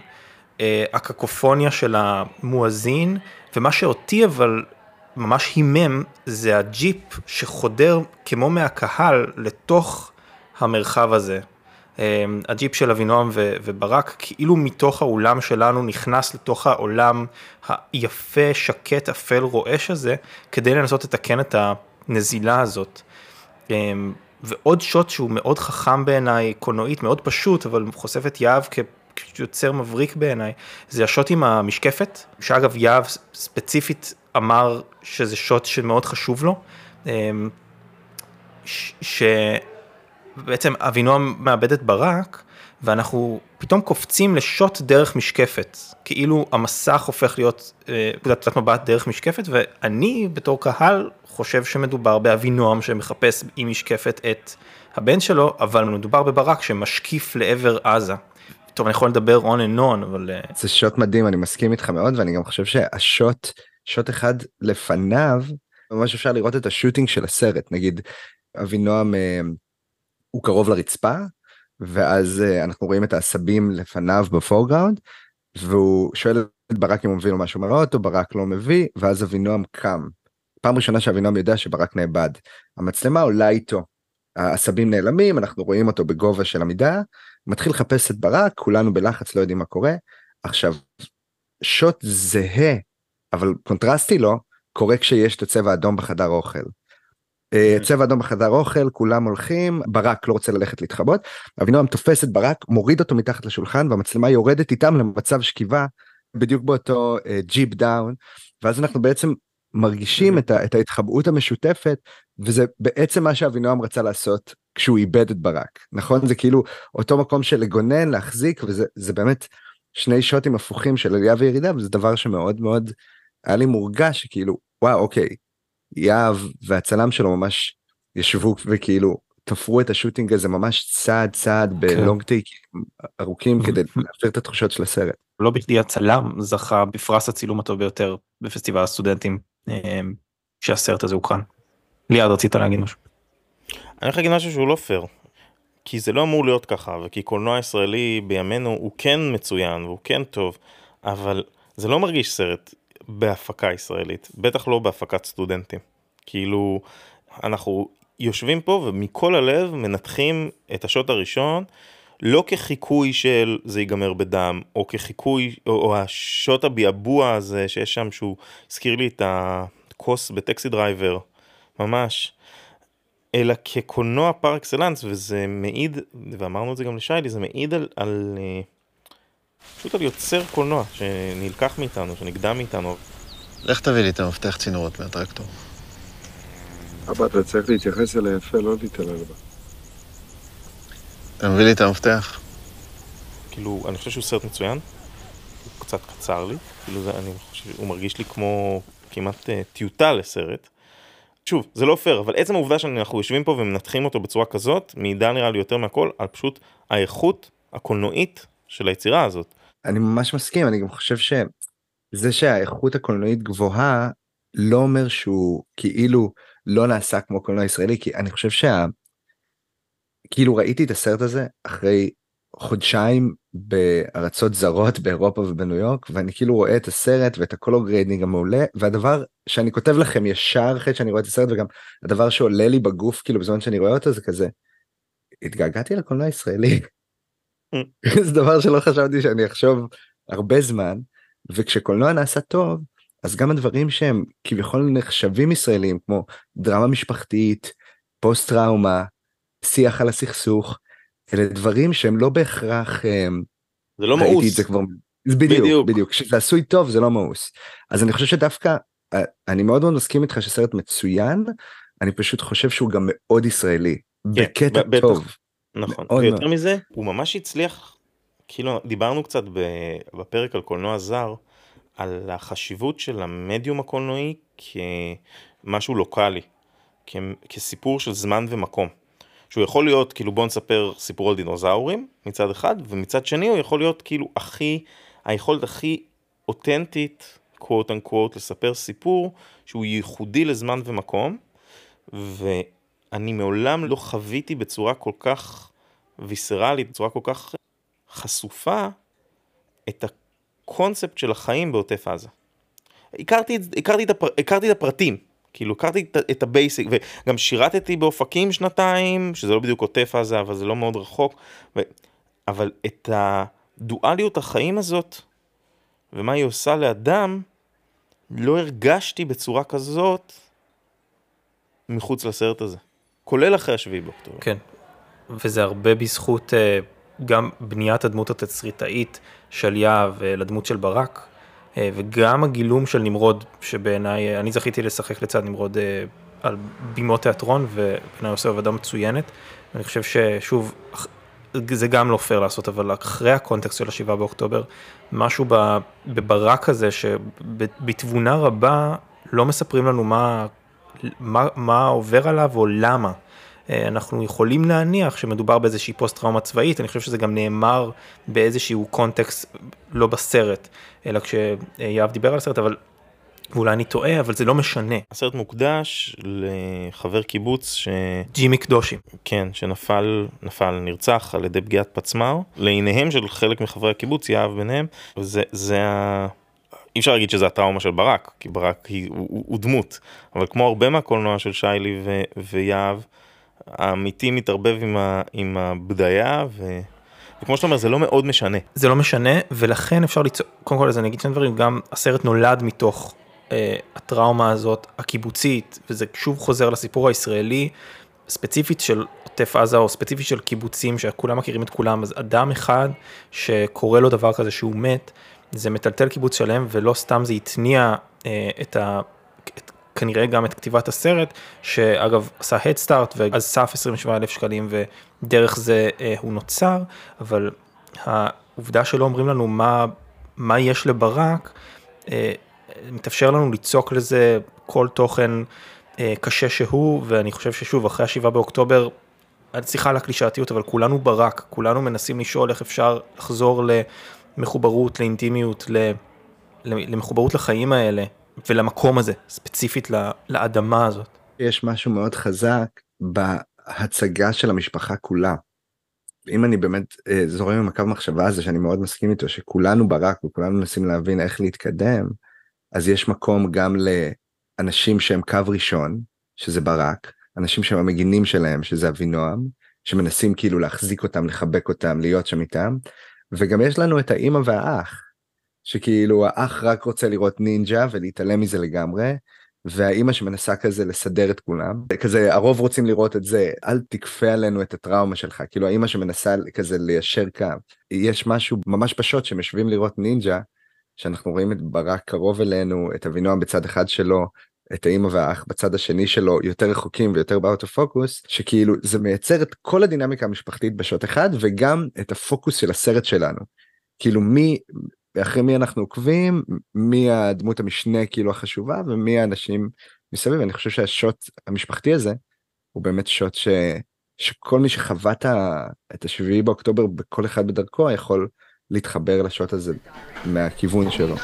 הקקופוניה של המואזין, ומה שאותי אבל ממש הימם זה הג'יפ שחודר כמו מהקהל לתוך המרחב הזה. אמ, הג'יפ של אבינועם וברק כאילו מתוך האולם שלנו נכנס לתוך העולם היפה, שקט, אפל, רועש הזה, כדי לנסות לתקן את הנזילה הזאת. אמ, ועוד שוט שהוא מאוד חכם בעיניי, קולנועית, מאוד פשוט, אבל חושף את יהב כיוצר מבריק בעיניי, זה השוט עם המשקפת, שאגב יהב ספציפית אמר שזה שוט שמאוד חשוב לו, אמ, שבעצם אבינועם מאבד את ברק, ואנחנו פתאום קופצים לשוט דרך משקפת, כאילו המסך הופך להיות נקודת אה, מבט דרך משקפת, ואני בתור קהל חושב שמדובר באבינועם שמחפש עם משקפת את הבן שלו, אבל מדובר בברק שמשקיף לעבר עזה. טוב, אני יכול לדבר on and on, אבל... אה, זה שוט מדהים, אני מסכים איתך מאוד, ואני גם חושב שהשוט... שוט אחד לפניו ממש אפשר לראות את השוטינג של הסרט. נגיד אבינועם אה, הוא קרוב לרצפה ואז אה, אנחנו רואים את העשבים לפניו בפורגראונד והוא שואל את ברק אם הוא מביא לו משהו מהאוטו ברק לא מביא ואז אבינועם קם. פעם ראשונה שאבינועם יודע שברק נאבד. המצלמה עולה איתו. העשבים נעלמים אנחנו רואים אותו בגובה של עמידה מתחיל לחפש את ברק כולנו בלחץ לא יודעים מה קורה עכשיו שוט זהה אבל קונטרסטי לו קורה כשיש את הצבע האדום בחדר אוכל. אה, אוקיי. צבע אדום בחדר אוכל כולם הולכים ברק לא רוצה ללכת להתחבות אבינועם תופס את ברק מוריד אותו מתחת לשולחן והמצלמה יורדת איתם למצב שכיבה בדיוק באותו jib uh, down ואז אנחנו בעצם מרגישים את, ה, את ההתחבאות המשותפת וזה בעצם מה שאבינועם רצה לעשות כשהוא איבד את ברק נכון? זה כאילו אותו מקום של לגונן להחזיק וזה באמת שני שוטים הפוכים של עלייה וירידה וזה דבר שמאוד מאוד היה לי מורגש שכאילו וואו אוקיי יהב והצלם שלו ממש ישבו וכאילו תפרו את השוטינג הזה ממש צעד צעד בלונג טייקים ארוכים כדי להעביר את התחושות של הסרט. לא בכדי הצלם זכה בפרס הצילום הטוב ביותר בפסטיבל הסטודנטים שהסרט הזה הוקרן. ליעד רצית להגיד משהו. אני הולך להגיד משהו שהוא לא פייר. כי זה לא אמור להיות ככה וכי קולנוע ישראלי בימינו הוא כן מצוין והוא כן טוב אבל זה לא מרגיש סרט בהפקה ישראלית בטח לא בהפקת סטודנטים כאילו אנחנו יושבים פה ומכל הלב מנתחים את השוט הראשון לא כחיקוי של זה ייגמר בדם, או כחיקוי, או, או השוט הביעבוע הזה שיש שם, שהוא הזכיר לי את הכוס ב Taxi Driver, ממש, אלא כקולנוע par excellence, וזה מעיד, ואמרנו את זה גם לשיילי, זה מעיד על, על אה, פשוט על יוצר קולנוע שנלקח מאיתנו, שנגדע מאיתנו. לך תביא לי את המפתח צינורות מהטרקטור. אבא, אתה צריך להתייחס אליה יפה, לא להתעלל בה. אתה מביא לי את המפתח? כאילו, אני חושב שהוא סרט מצוין, הוא קצת קצר לי, כאילו זה, אני חושב, הוא מרגיש לי כמו כמעט uh, טיוטה לסרט. שוב, זה לא פייר, אבל עצם העובדה שאנחנו יושבים פה ומנתחים אותו בצורה כזאת, מעידה נראה לי יותר מהכל על פשוט האיכות הקולנועית של היצירה הזאת. אני ממש מסכים, אני גם חושב שזה שהאיכות הקולנועית גבוהה, לא אומר שהוא כאילו לא נעשה כמו קולנוע ישראלי, כי אני חושב שה... כאילו ראיתי את הסרט הזה אחרי חודשיים בארצות זרות באירופה ובניו יורק ואני כאילו רואה את הסרט ואת הקולור גריידינג המעולה והדבר שאני כותב לכם ישר אחרי שאני רואה את הסרט וגם הדבר שעולה לי בגוף כאילו בזמן שאני רואה אותו זה כזה התגעגעתי לקולנוע הישראלי. זה דבר שלא חשבתי שאני אחשוב הרבה זמן וכשקולנוע נעשה טוב אז גם הדברים שהם כביכול נחשבים ישראלים כמו דרמה משפחתית פוסט טראומה שיח על הסכסוך, אלה דברים שהם לא בהכרח... אמ, זה לא מאוס. זה כבר... בדיוק, בדיוק, בדיוק. כשזה עשוי טוב זה לא מאוס. אז אני חושב שדווקא, אה, אני מאוד מאוד מסכים איתך שסרט מצוין, אני פשוט חושב שהוא גם מאוד ישראלי. כן, בקטע בטח. טוב. נכון, ויותר מזה, הוא ממש הצליח, כאילו דיברנו קצת בפרק על קולנוע זר, על החשיבות של המדיום הקולנועי כמשהו לוקאלי, כסיפור של זמן ומקום. שהוא יכול להיות כאילו בוא נספר סיפור על דינוזאורים מצד אחד ומצד שני הוא יכול להיות כאילו הכי היכולת הכי אותנטית quote unquote לספר סיפור שהוא ייחודי לזמן ומקום ואני מעולם לא חוויתי בצורה כל כך ויסרלית בצורה כל כך חשופה את הקונספט של החיים בעוטף עזה. הכרתי, הכרתי, את, הפר, הכרתי את הפרטים כאילו הכרתי את ה basic וגם שירתתי באופקים שנתיים שזה לא בדיוק עוטף עזה אבל זה לא מאוד רחוק ו... אבל את הדואליות החיים הזאת ומה היא עושה לאדם לא הרגשתי בצורה כזאת מחוץ לסרט הזה כולל אחרי השביעי באוקטובר. כן וזה הרבה בזכות אה, גם בניית הדמות התסריטאית של יהב לדמות של ברק אה, וגם הגילום של נמרוד, שבעיניי, אני זכיתי לשחק לצד נמרוד אה, על בימות תיאטרון, ובעיניי עושה עבודה מצוינת. אני חושב ששוב, זה גם לא פייר לעשות, אבל אחרי הקונטקסט של השבעה באוקטובר, משהו בברק הזה, שבתבונה רבה לא מספרים לנו מה, מה, מה עובר עליו או למה. אה, אנחנו יכולים להניח שמדובר באיזושהי פוסט טראומה צבאית, אני חושב שזה גם נאמר באיזשהו קונטקסט, לא בסרט, אלא כשיהב דיבר על הסרט, אבל ואולי אני טועה, אבל זה לא משנה. הסרט מוקדש לחבר קיבוץ ש... ג'ימי קדושי. כן, שנפל, נפל, נרצח על ידי פגיעת פצמ"ר, לעיניהם של חלק מחברי הקיבוץ, יהב ביניהם, וזה זה ה... אי אפשר להגיד שזה הטראומה של ברק, כי ברק היא, הוא, הוא, הוא דמות, אבל כמו הרבה מהקולנוע של שיילי ו, ויהב, האמיתי מתערבב עם, ה, עם הבדיה ו... וכמו שאתה אומר זה לא מאוד משנה. זה לא משנה ולכן אפשר ליצור, קודם כל אז אני אגיד שני דברים, גם הסרט נולד מתוך אה, הטראומה הזאת הקיבוצית וזה שוב חוזר לסיפור הישראלי ספציפית של עוטף עזה או ספציפית של קיבוצים שכולם מכירים את כולם אז אדם אחד שקורה לו דבר כזה שהוא מת זה מטלטל קיבוץ שלם ולא סתם זה התניע אה, את ה... כנראה גם את כתיבת הסרט, שאגב עשה Head Start ואז סף 27 אלף שקלים ודרך זה אה, הוא נוצר, אבל העובדה שלא אומרים לנו מה, מה יש לברק, אה, מתאפשר לנו ליצוק לזה כל תוכן אה, קשה שהוא, ואני חושב ששוב, אחרי השבעה באוקטובר, סליחה על הקלישאתיות, אבל כולנו ברק, כולנו מנסים לשאול איך אפשר לחזור למחוברות, לאינטימיות, למחוברות לחיים האלה, ולמקום הזה, ספציפית לאדמה הזאת. יש משהו מאוד חזק בהצגה של המשפחה כולה. אם אני באמת אה, זורם עם הקו מחשבה הזה שאני מאוד מסכים איתו שכולנו ברק וכולנו מנסים להבין איך להתקדם אז יש מקום גם לאנשים שהם קו ראשון שזה ברק אנשים שהם המגינים שלהם שזה אבינועם שמנסים כאילו להחזיק אותם לחבק אותם להיות שם איתם וגם יש לנו את האימא והאח שכאילו האח רק רוצה לראות נינג'ה ולהתעלם מזה לגמרי והאימא שמנסה כזה לסדר את כולם כזה הרוב רוצים לראות את זה אל תכפה עלינו את הטראומה שלך. כאילו האימא שמנסה כזה ליישר קו. יש משהו ממש פשוט שהם יושבים לראות נינג'ה שאנחנו רואים את ברק קרוב אלינו את אבינועם בצד אחד שלו את האימא והאח בצד השני שלו יותר רחוקים ויותר באוטו פוקוס שכאילו זה מייצר את כל הדינמיקה המשפחתית בשוט אחד וגם את הפוקוס של הסרט שלנו. כאילו מי ואחרי מי אנחנו עוקבים, מי הדמות המשנה כאילו החשובה ומי האנשים מסביב. אני חושב שהשוט המשפחתי הזה הוא באמת שוט ש... שכל מי שחווה את השביעי באוקטובר בכל אחד בדרכו יכול להתחבר לשוט הזה מהכיוון שלו.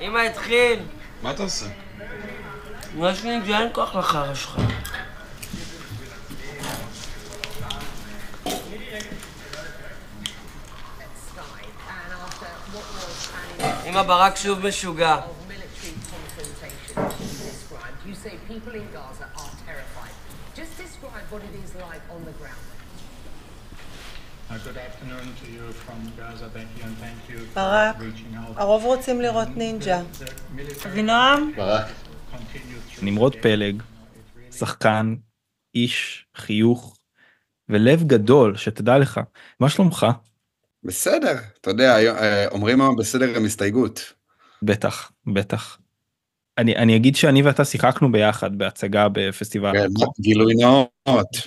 אמא התחיל! מה אתה עושה? יש לי אין כוח לחרא שלך. אמא ברק שוב משוגע. ברק, הרוב רוצים לראות נינג'ה. אבינועם? ברק. נמרוד פלג, שחקן, איש, חיוך ולב גדול, שתדע לך. מה שלומך? בסדר, אתה יודע, אה, אומרים היום בסדר עם הסתייגות. בטח, בטח. אני, אני אגיד שאני ואתה שיחקנו ביחד בהצגה בפסטיבל. כן, גילוי נאות,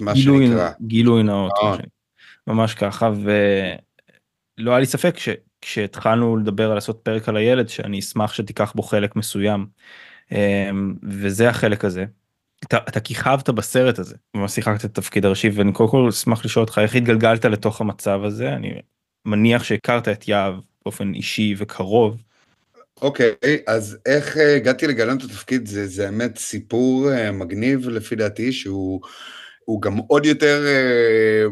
מה גילוי, שנקרא. גילוי נאות, נאות. ממש ככה, ולא היה לי ספק שכשהתחלנו לדבר על לעשות פרק על הילד, שאני אשמח שתיקח בו חלק מסוים. אמ, וזה החלק הזה. אתה, אתה כיכבת בסרט הזה, ממש שיחקת את התפקיד הראשי, ואני קודם כל אשמח לשאול אותך איך התגלגלת לתוך המצב הזה, אני מניח שהכרת את יהב באופן אישי וקרוב. אוקיי, אז איך אה, הגעתי לגלם את התפקיד, זה, זה באמת סיפור אה, מגניב לפי דעתי, שהוא הוא גם עוד יותר אה,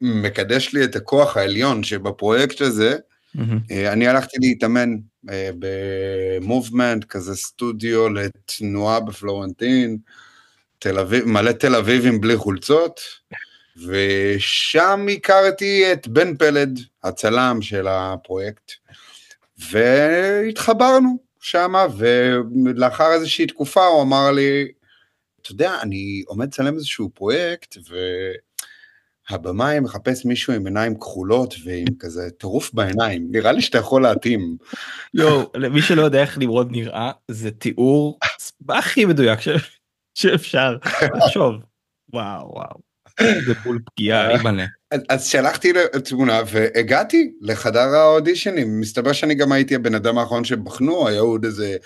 מקדש לי את הכוח העליון שבפרויקט הזה, אה, אני הלכתי להתאמן במובמנט, כזה סטודיו לתנועה בפלורנטין, תל אביב, מלא תל אביבים בלי חולצות, ושם הכרתי את בן פלד, הצלם של הפרויקט, והתחברנו שמה, ולאחר איזושהי תקופה הוא אמר לי, אתה יודע, אני עומד לצלם איזשהו פרויקט, ו... הבמאי מחפש מישהו עם עיניים כחולות ועם כזה טירוף בעיניים, נראה לי שאתה יכול להתאים. יואו, למי שלא יודע איך נמרוד נראה, זה תיאור הכי מדויק ש... שאפשר לחשוב. וואו וואו. זה בול פגיעה, אימא'לה. אז שלחתי תמונה והגעתי לחדר האודישנים, מסתבר שאני גם הייתי הבן אדם האחרון שבחנו, היו עוד איזה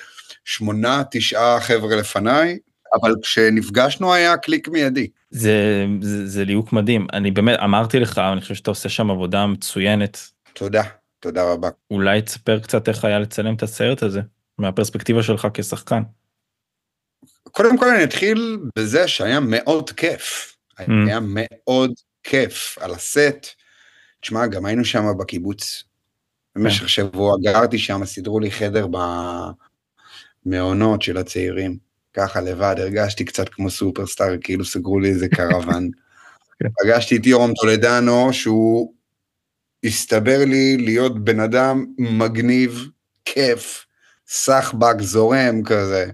שמונה, תשעה חבר'ה לפניי, אבל כשנפגשנו היה קליק מיידי. זה, זה, זה ליהוק מדהים, אני באמת אמרתי לך, אני חושב שאתה עושה שם עבודה מצוינת. תודה, תודה רבה. אולי תספר קצת איך היה לצלם את הסרט הזה, מהפרספקטיבה שלך כשחקן. קודם כל אני אתחיל בזה שהיה מאוד כיף, Mm. היה מאוד כיף על הסט. תשמע, גם היינו שם בקיבוץ במשך שבוע, גרתי שם, סידרו לי חדר במעונות של הצעירים. ככה לבד, הרגשתי קצת כמו סופרסטאר, כאילו סגרו לי איזה קרוון. כן. פגשתי את יורם טולדנו, שהוא הסתבר לי להיות בן אדם מגניב, כיף, סחבק, זורם כזה.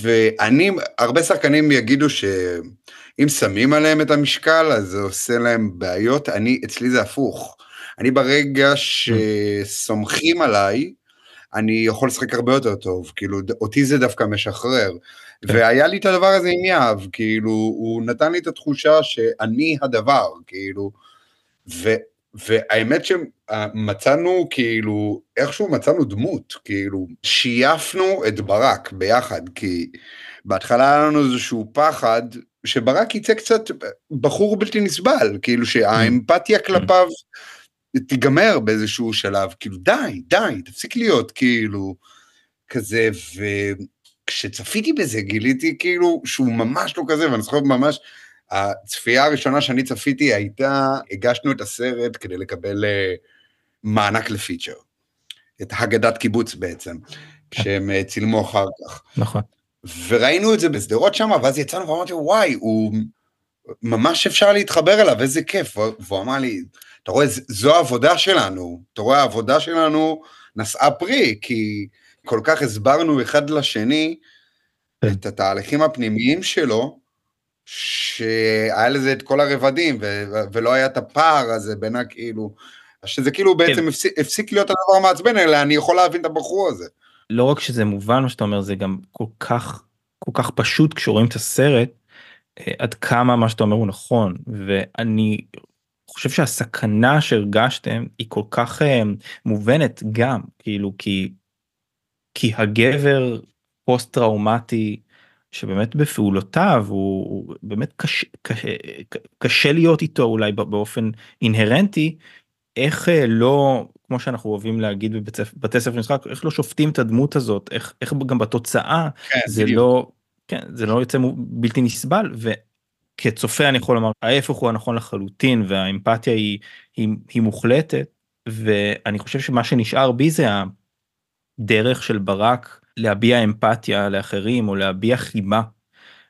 ואני, הרבה שחקנים יגידו שאם שמים עליהם את המשקל, אז זה עושה להם בעיות. אני, אצלי זה הפוך. אני ברגע שסומכים עליי, אני יכול לשחק הרבה יותר טוב, כאילו, אותי זה דווקא משחרר. והיה לי את הדבר הזה עם יהב, כאילו, הוא נתן לי את התחושה שאני הדבר, כאילו, ו, והאמת שמצאנו, כאילו, איכשהו מצאנו דמות, כאילו, שייפנו את ברק ביחד, כי בהתחלה היה לנו איזשהו פחד, שברק יצא קצת בחור בלתי נסבל, כאילו שהאמפתיה כלפיו תיגמר באיזשהו שלב, כאילו די, די, תפסיק להיות כאילו כזה, וכשצפיתי בזה גיליתי כאילו שהוא ממש לא כזה, ואני זוכר ממש, הצפייה הראשונה שאני צפיתי הייתה, הגשנו את הסרט כדי לקבל uh, מענק לפיצ'ר, את הגדת קיבוץ בעצם, כשהם uh, צילמו אחר כך. נכון. וראינו את זה בשדרות שם, ואז יצאנו ואמרתי, וואי, הוא ממש אפשר להתחבר אליו, איזה כיף, והוא אמר לי, אתה רואה, זו העבודה שלנו, אתה רואה, העבודה שלנו נשאה פרי, כי כל כך הסברנו אחד לשני כן. את התהליכים הפנימיים שלו, שהיה לזה את כל הרבדים, ו- ולא היה את הפער הזה בין הכאילו, שזה כאילו בעצם כן. הפסיק, הפסיק להיות הדבר המעצבן, אלא אני יכול להבין את הבחור הזה. לא רק שזה מובן מה שאתה אומר, זה גם כל כך, כל כך פשוט כשרואים את הסרט, אה, עד כמה מה שאתה אומר הוא נכון, ואני חושב שהסכנה שהרגשתם היא כל כך uh, מובנת גם כאילו כי כי הגבר פוסט טראומטי שבאמת בפעולותיו הוא, הוא באמת קשה, קשה, קשה להיות איתו אולי באופן אינהרנטי איך uh, לא כמו שאנחנו אוהבים להגיד בבתי ספר משחק איך לא שופטים את הדמות הזאת איך איך גם בתוצאה כן, זה בדיוק. לא כן זה לא יוצא בלתי נסבל. ו... כצופה אני יכול לומר ההפך הוא הנכון לחלוטין והאמפתיה היא, היא, היא מוחלטת ואני חושב שמה שנשאר בי זה הדרך של ברק להביע אמפתיה לאחרים או להביע חימה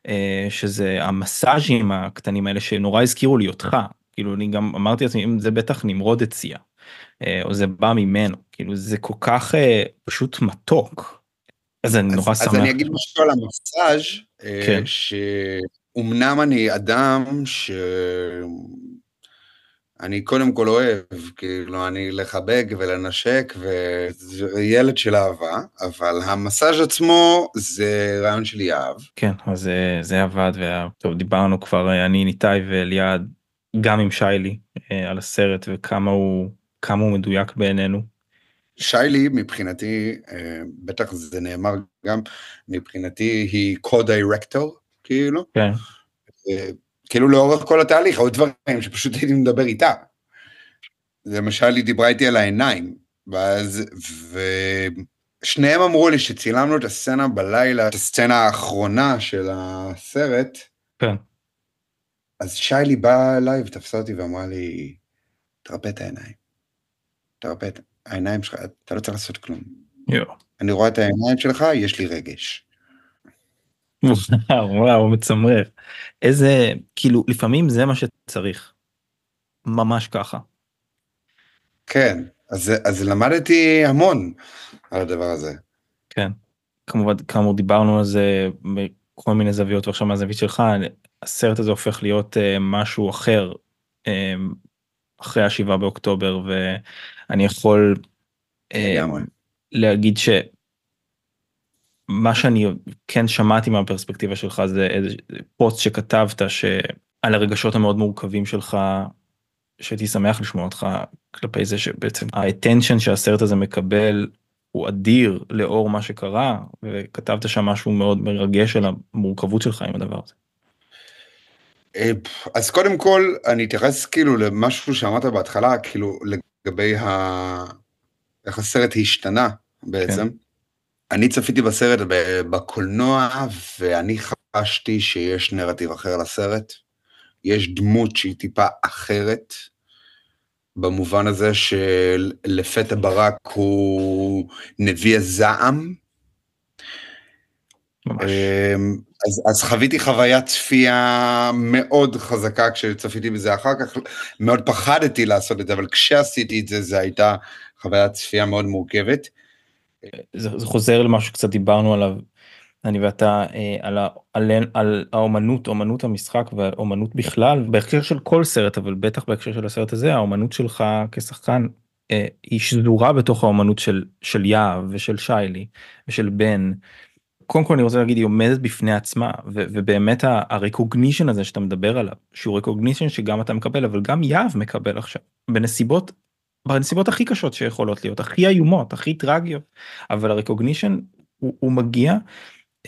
אה, שזה המסאז'ים הקטנים האלה שנורא הזכירו לי אותך כאילו אני גם אמרתי לעצמי אם זה בטח נמרוד הציע אה, או זה בא ממנו כאילו זה כל כך אה, פשוט מתוק. אז אני נורא שמח. אז אני אגיד משהו על המסאז' כן. ש... אמנם אני אדם ש... אני קודם כל אוהב, כאילו, אני לחבק ולנשק, וילד של אהבה, אבל המסאז' עצמו זה רעיון של יהב. כן, אז זה, זה עבד, וה... טוב, דיברנו כבר, אני, ניתאי ואליעד, גם עם שיילי, אה, על הסרט, וכמה הוא, כמה הוא מדויק בעינינו. שיילי, מבחינתי, אה, בטח זה נאמר גם, מבחינתי היא co-director, כאילו. כן. כאילו לאורך כל התהליך, עוד דברים שפשוט הייתי מדבר איתה. למשל, היא דיברה איתי על העיניים, ואז, ושניהם אמרו לי שצילמנו את הסצנה בלילה, את הסצנה האחרונה של הסרט. כן. אז שיילי באה אליי ותפסה אותי ואמרה לי, תרפא את העיניים. תרפא את העיניים שלך, אתה לא צריך לעשות כלום. יו. אני רואה את העיניים שלך, יש לי רגש. וואו, וואו, מצמרר. איזה, כאילו, לפעמים זה מה שצריך. ממש ככה. כן, אז, אז למדתי המון על הדבר הזה. כן, כמובן, כאמור דיברנו על זה בכל מיני זוויות, ועכשיו מהזווית שלך, הסרט הזה הופך להיות uh, משהו אחר uh, אחרי השבעה באוקטובר, ואני יכול uh, להגיד ש... מה שאני כן שמעתי מהפרספקטיבה שלך זה איזה פוסט שכתבת שעל הרגשות המאוד מורכבים שלך שהייתי שמח לשמוע אותך כלפי זה שבעצם האטנשן שהסרט הזה מקבל הוא אדיר לאור מה שקרה וכתבת שם משהו מאוד מרגש על המורכבות שלך עם הדבר הזה. אה, אז קודם כל אני אתייחס כאילו למשהו שאמרת בהתחלה כאילו לגבי ה... איך הסרט השתנה בעצם. כן. אני צפיתי בסרט בקולנוע, ואני חשתי שיש נרטיב אחר לסרט. יש דמות שהיא טיפה אחרת, במובן הזה שלפתע ברק הוא נביא הזעם. ממש. אמ, אז, אז חוויתי חוויית צפייה מאוד חזקה כשצפיתי בזה אחר כך, מאוד פחדתי לעשות את זה, אבל כשעשיתי את זה, זו הייתה חוויית צפייה מאוד מורכבת. זה, זה חוזר למה שקצת דיברנו עליו אני ואתה אה, על, ה, על, על האומנות, אומנות המשחק והאומנות בכלל, בהקשר של כל סרט, אבל בטח בהקשר של הסרט הזה, האומנות שלך כשחקן אה, היא שזורה בתוך האומנות של, של יהב ושל שיילי ושל בן. קודם כל אני רוצה להגיד היא עומדת בפני עצמה ו- ובאמת הרקוגנישן הזה שאתה מדבר עליו שהוא רקוגנישן שגם אתה מקבל אבל גם יהב מקבל עכשיו בנסיבות בנסיבות הכי קשות שיכולות להיות הכי איומות הכי טרגיות אבל הרקוגנישן הוא, הוא מגיע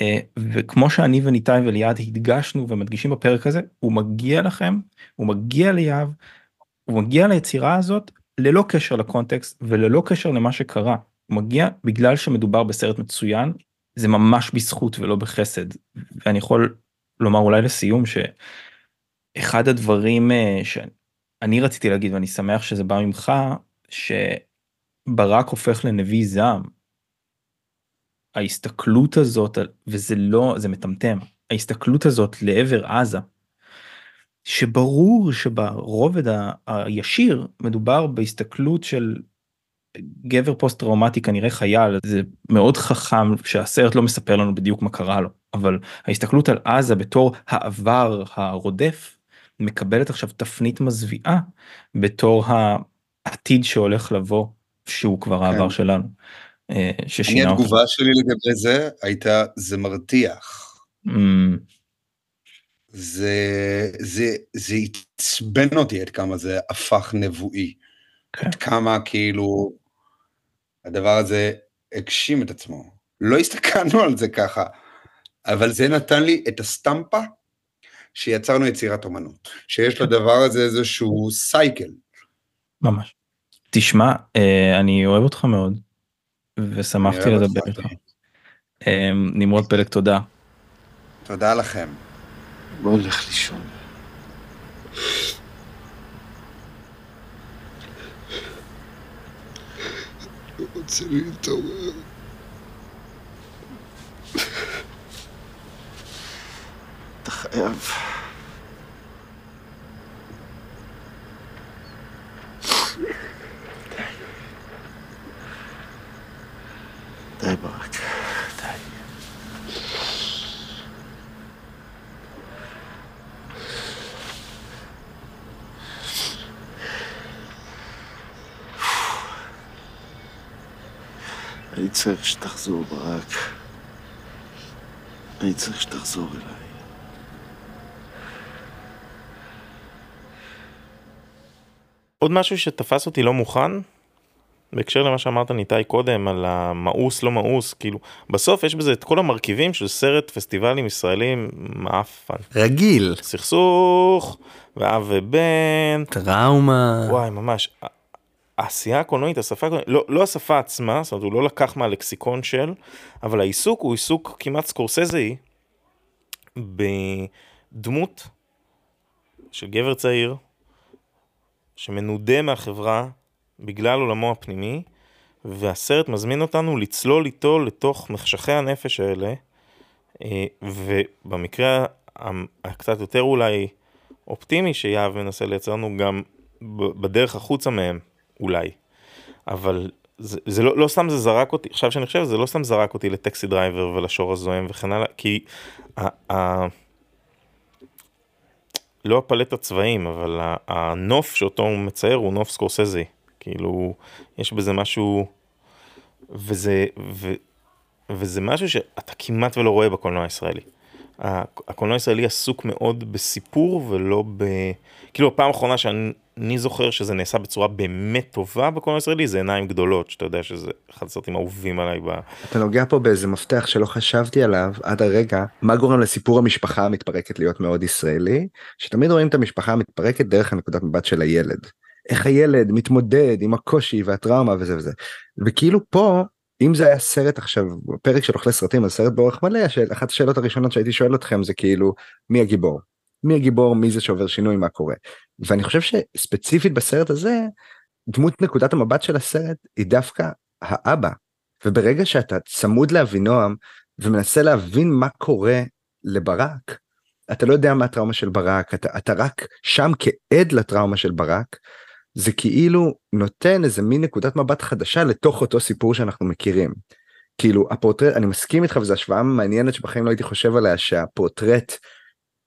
אה, וכמו שאני וניתאי וליעד הדגשנו ומדגישים בפרק הזה הוא מגיע לכם הוא מגיע ליהב הוא מגיע ליצירה הזאת ללא קשר לקונטקסט וללא קשר למה שקרה. הוא מגיע בגלל שמדובר בסרט מצוין זה ממש בזכות ולא בחסד. ואני יכול לומר אולי לסיום שאחד הדברים אה, שאני רציתי להגיד ואני שמח שזה בא ממך שברק הופך לנביא זעם. ההסתכלות הזאת וזה לא זה מטמטם ההסתכלות הזאת לעבר עזה. שברור שברובד הישיר מדובר בהסתכלות של גבר פוסט טראומטי כנראה חייל זה מאוד חכם שהסרט לא מספר לנו בדיוק מה קרה לו אבל ההסתכלות על עזה בתור העבר הרודף מקבלת עכשיו תפנית מזוויעה בתור העתיד שהולך לבוא שהוא כבר כן. העבר שלנו. אה, אני התגובה אותו. שלי לגבי זה הייתה זה מרתיח. Mm. זה זה זה עצבן אותי עד כמה זה הפך נבואי. כן. עד כמה כאילו הדבר הזה הגשים את עצמו. לא הסתכלנו על זה ככה, אבל זה נתן לי את הסטמפה שיצרנו יצירת אומנות, שיש לדבר הזה איזשהו סייקל. ממש. תשמע, אה, אני אוהב אותך מאוד, ושמחתי לדבר איתך. אה, נמרוד פלג, תודה. תודה לכם. בוא נלך לישון. רוצה להתעורר. אתה חייב. די ברק, די. אני צריך שתחזור, ברק. אני צריך שתחזור אליי. עוד משהו שתפס אותי לא מוכן, בהקשר למה שאמרת ניתאי קודם על המאוס לא מאוס כאילו בסוף יש בזה את כל המרכיבים של סרט פסטיבלים ישראלים מאפן. רגיל. סכסוך ואב ובן. טראומה. וואי ממש. העשייה הקולנועית, השפה הקולנועית, לא, לא השפה עצמה, זאת אומרת הוא לא לקח מהלקסיקון של, אבל העיסוק הוא עיסוק כמעט סקורסזאי בדמות של גבר צעיר שמנודה מהחברה בגלל עולמו הפנימי, והסרט מזמין אותנו לצלול איתו לתוך מחשכי הנפש האלה, אה, ובמקרה הקצת יותר אולי אופטימי שיהב מנסה לייצר לנו גם בדרך החוצה מהם, אולי. אבל זה, זה לא, לא סתם זה זרק אותי, עכשיו שאני חושב, זה לא סתם זרק אותי ל Taxi Driver ולשור הזוהם וכן הלאה, כי ה, ה, לא הפלט הצבעים, אבל הנוף שאותו הוא מצייר הוא נוף סקורסזי. כאילו, יש בזה משהו, וזה, ו, וזה משהו שאתה כמעט ולא רואה בקולנוע הישראלי. הקולנוע הישראלי עסוק מאוד בסיפור ולא ב... כאילו הפעם האחרונה שאני זוכר שזה נעשה בצורה באמת טובה בקולנוע הישראלי זה עיניים גדולות שאתה יודע שזה אחד הסרטים האהובים עליי. ב... אתה נוגע פה באיזה מפתח שלא חשבתי עליו עד הרגע מה גורם לסיפור המשפחה המתפרקת להיות מאוד ישראלי שתמיד רואים את המשפחה המתפרקת דרך הנקודת מבט של הילד. איך הילד מתמודד עם הקושי והטראומה וזה וזה. וכאילו פה אם זה היה סרט עכשיו פרק של אוכלי סרטים על סרט באורך מלא אחת השאלות הראשונות שהייתי שואל אתכם זה כאילו מי הגיבור? מי הגיבור? מי זה שעובר שינוי? מה קורה? ואני חושב שספציפית בסרט הזה דמות נקודת המבט של הסרט היא דווקא האבא. וברגע שאתה צמוד לאבינועם ומנסה להבין מה קורה לברק אתה לא יודע מה הטראומה של ברק אתה, אתה רק שם כעד לטראומה של ברק זה כאילו נותן איזה מין נקודת מבט חדשה לתוך אותו סיפור שאנחנו מכירים. כאילו הפורטרט, אני מסכים איתך וזו השוואה מעניינת שבחיים לא הייתי חושב עליה שהפורטרט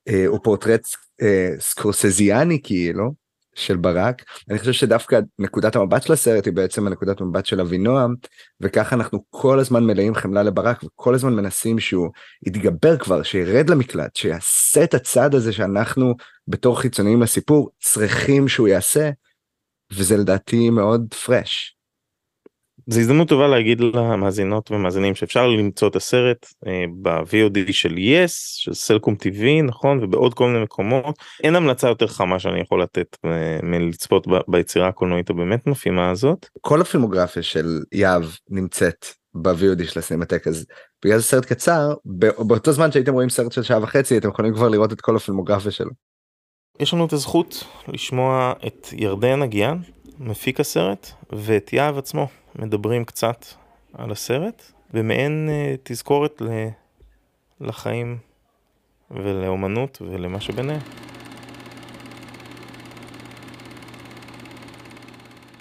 אה, הוא פורטרט אה, סקורסזיאני כאילו של ברק. אני חושב שדווקא נקודת המבט של הסרט היא בעצם הנקודת המבט של אבינועם וככה אנחנו כל הזמן מלאים חמלה לברק וכל הזמן מנסים שהוא יתגבר כבר, שירד למקלט, שיעשה את הצעד הזה שאנחנו בתור חיצוניים לסיפור צריכים שהוא יעשה וזה לדעתי מאוד פרש. זו הזדמנות טובה להגיד למאזינות ומאזינים שאפשר למצוא את הסרט אה, ב-VOD של יס, של סלקום TV נכון ובעוד כל מיני מקומות אין המלצה יותר חמה שאני יכול לתת אה, מלצפות ב- ביצירה הקולנועית הבאמת מפעימה הזאת. כל הפילמוגרפיה של יהב נמצאת ב-VOD של הסינמטק אז בגלל זה סרט קצר בא- באותו זמן שהייתם רואים סרט של שעה וחצי אתם יכולים כבר לראות את כל הפילמוגרפיה שלו. יש לנו את הזכות לשמוע את ירדן אגיאן מפיק הסרט ואת יהב עצמו מדברים קצת על הסרט במעין אה, תזכורת ל... לחיים ולאומנות ולמה שביניהם.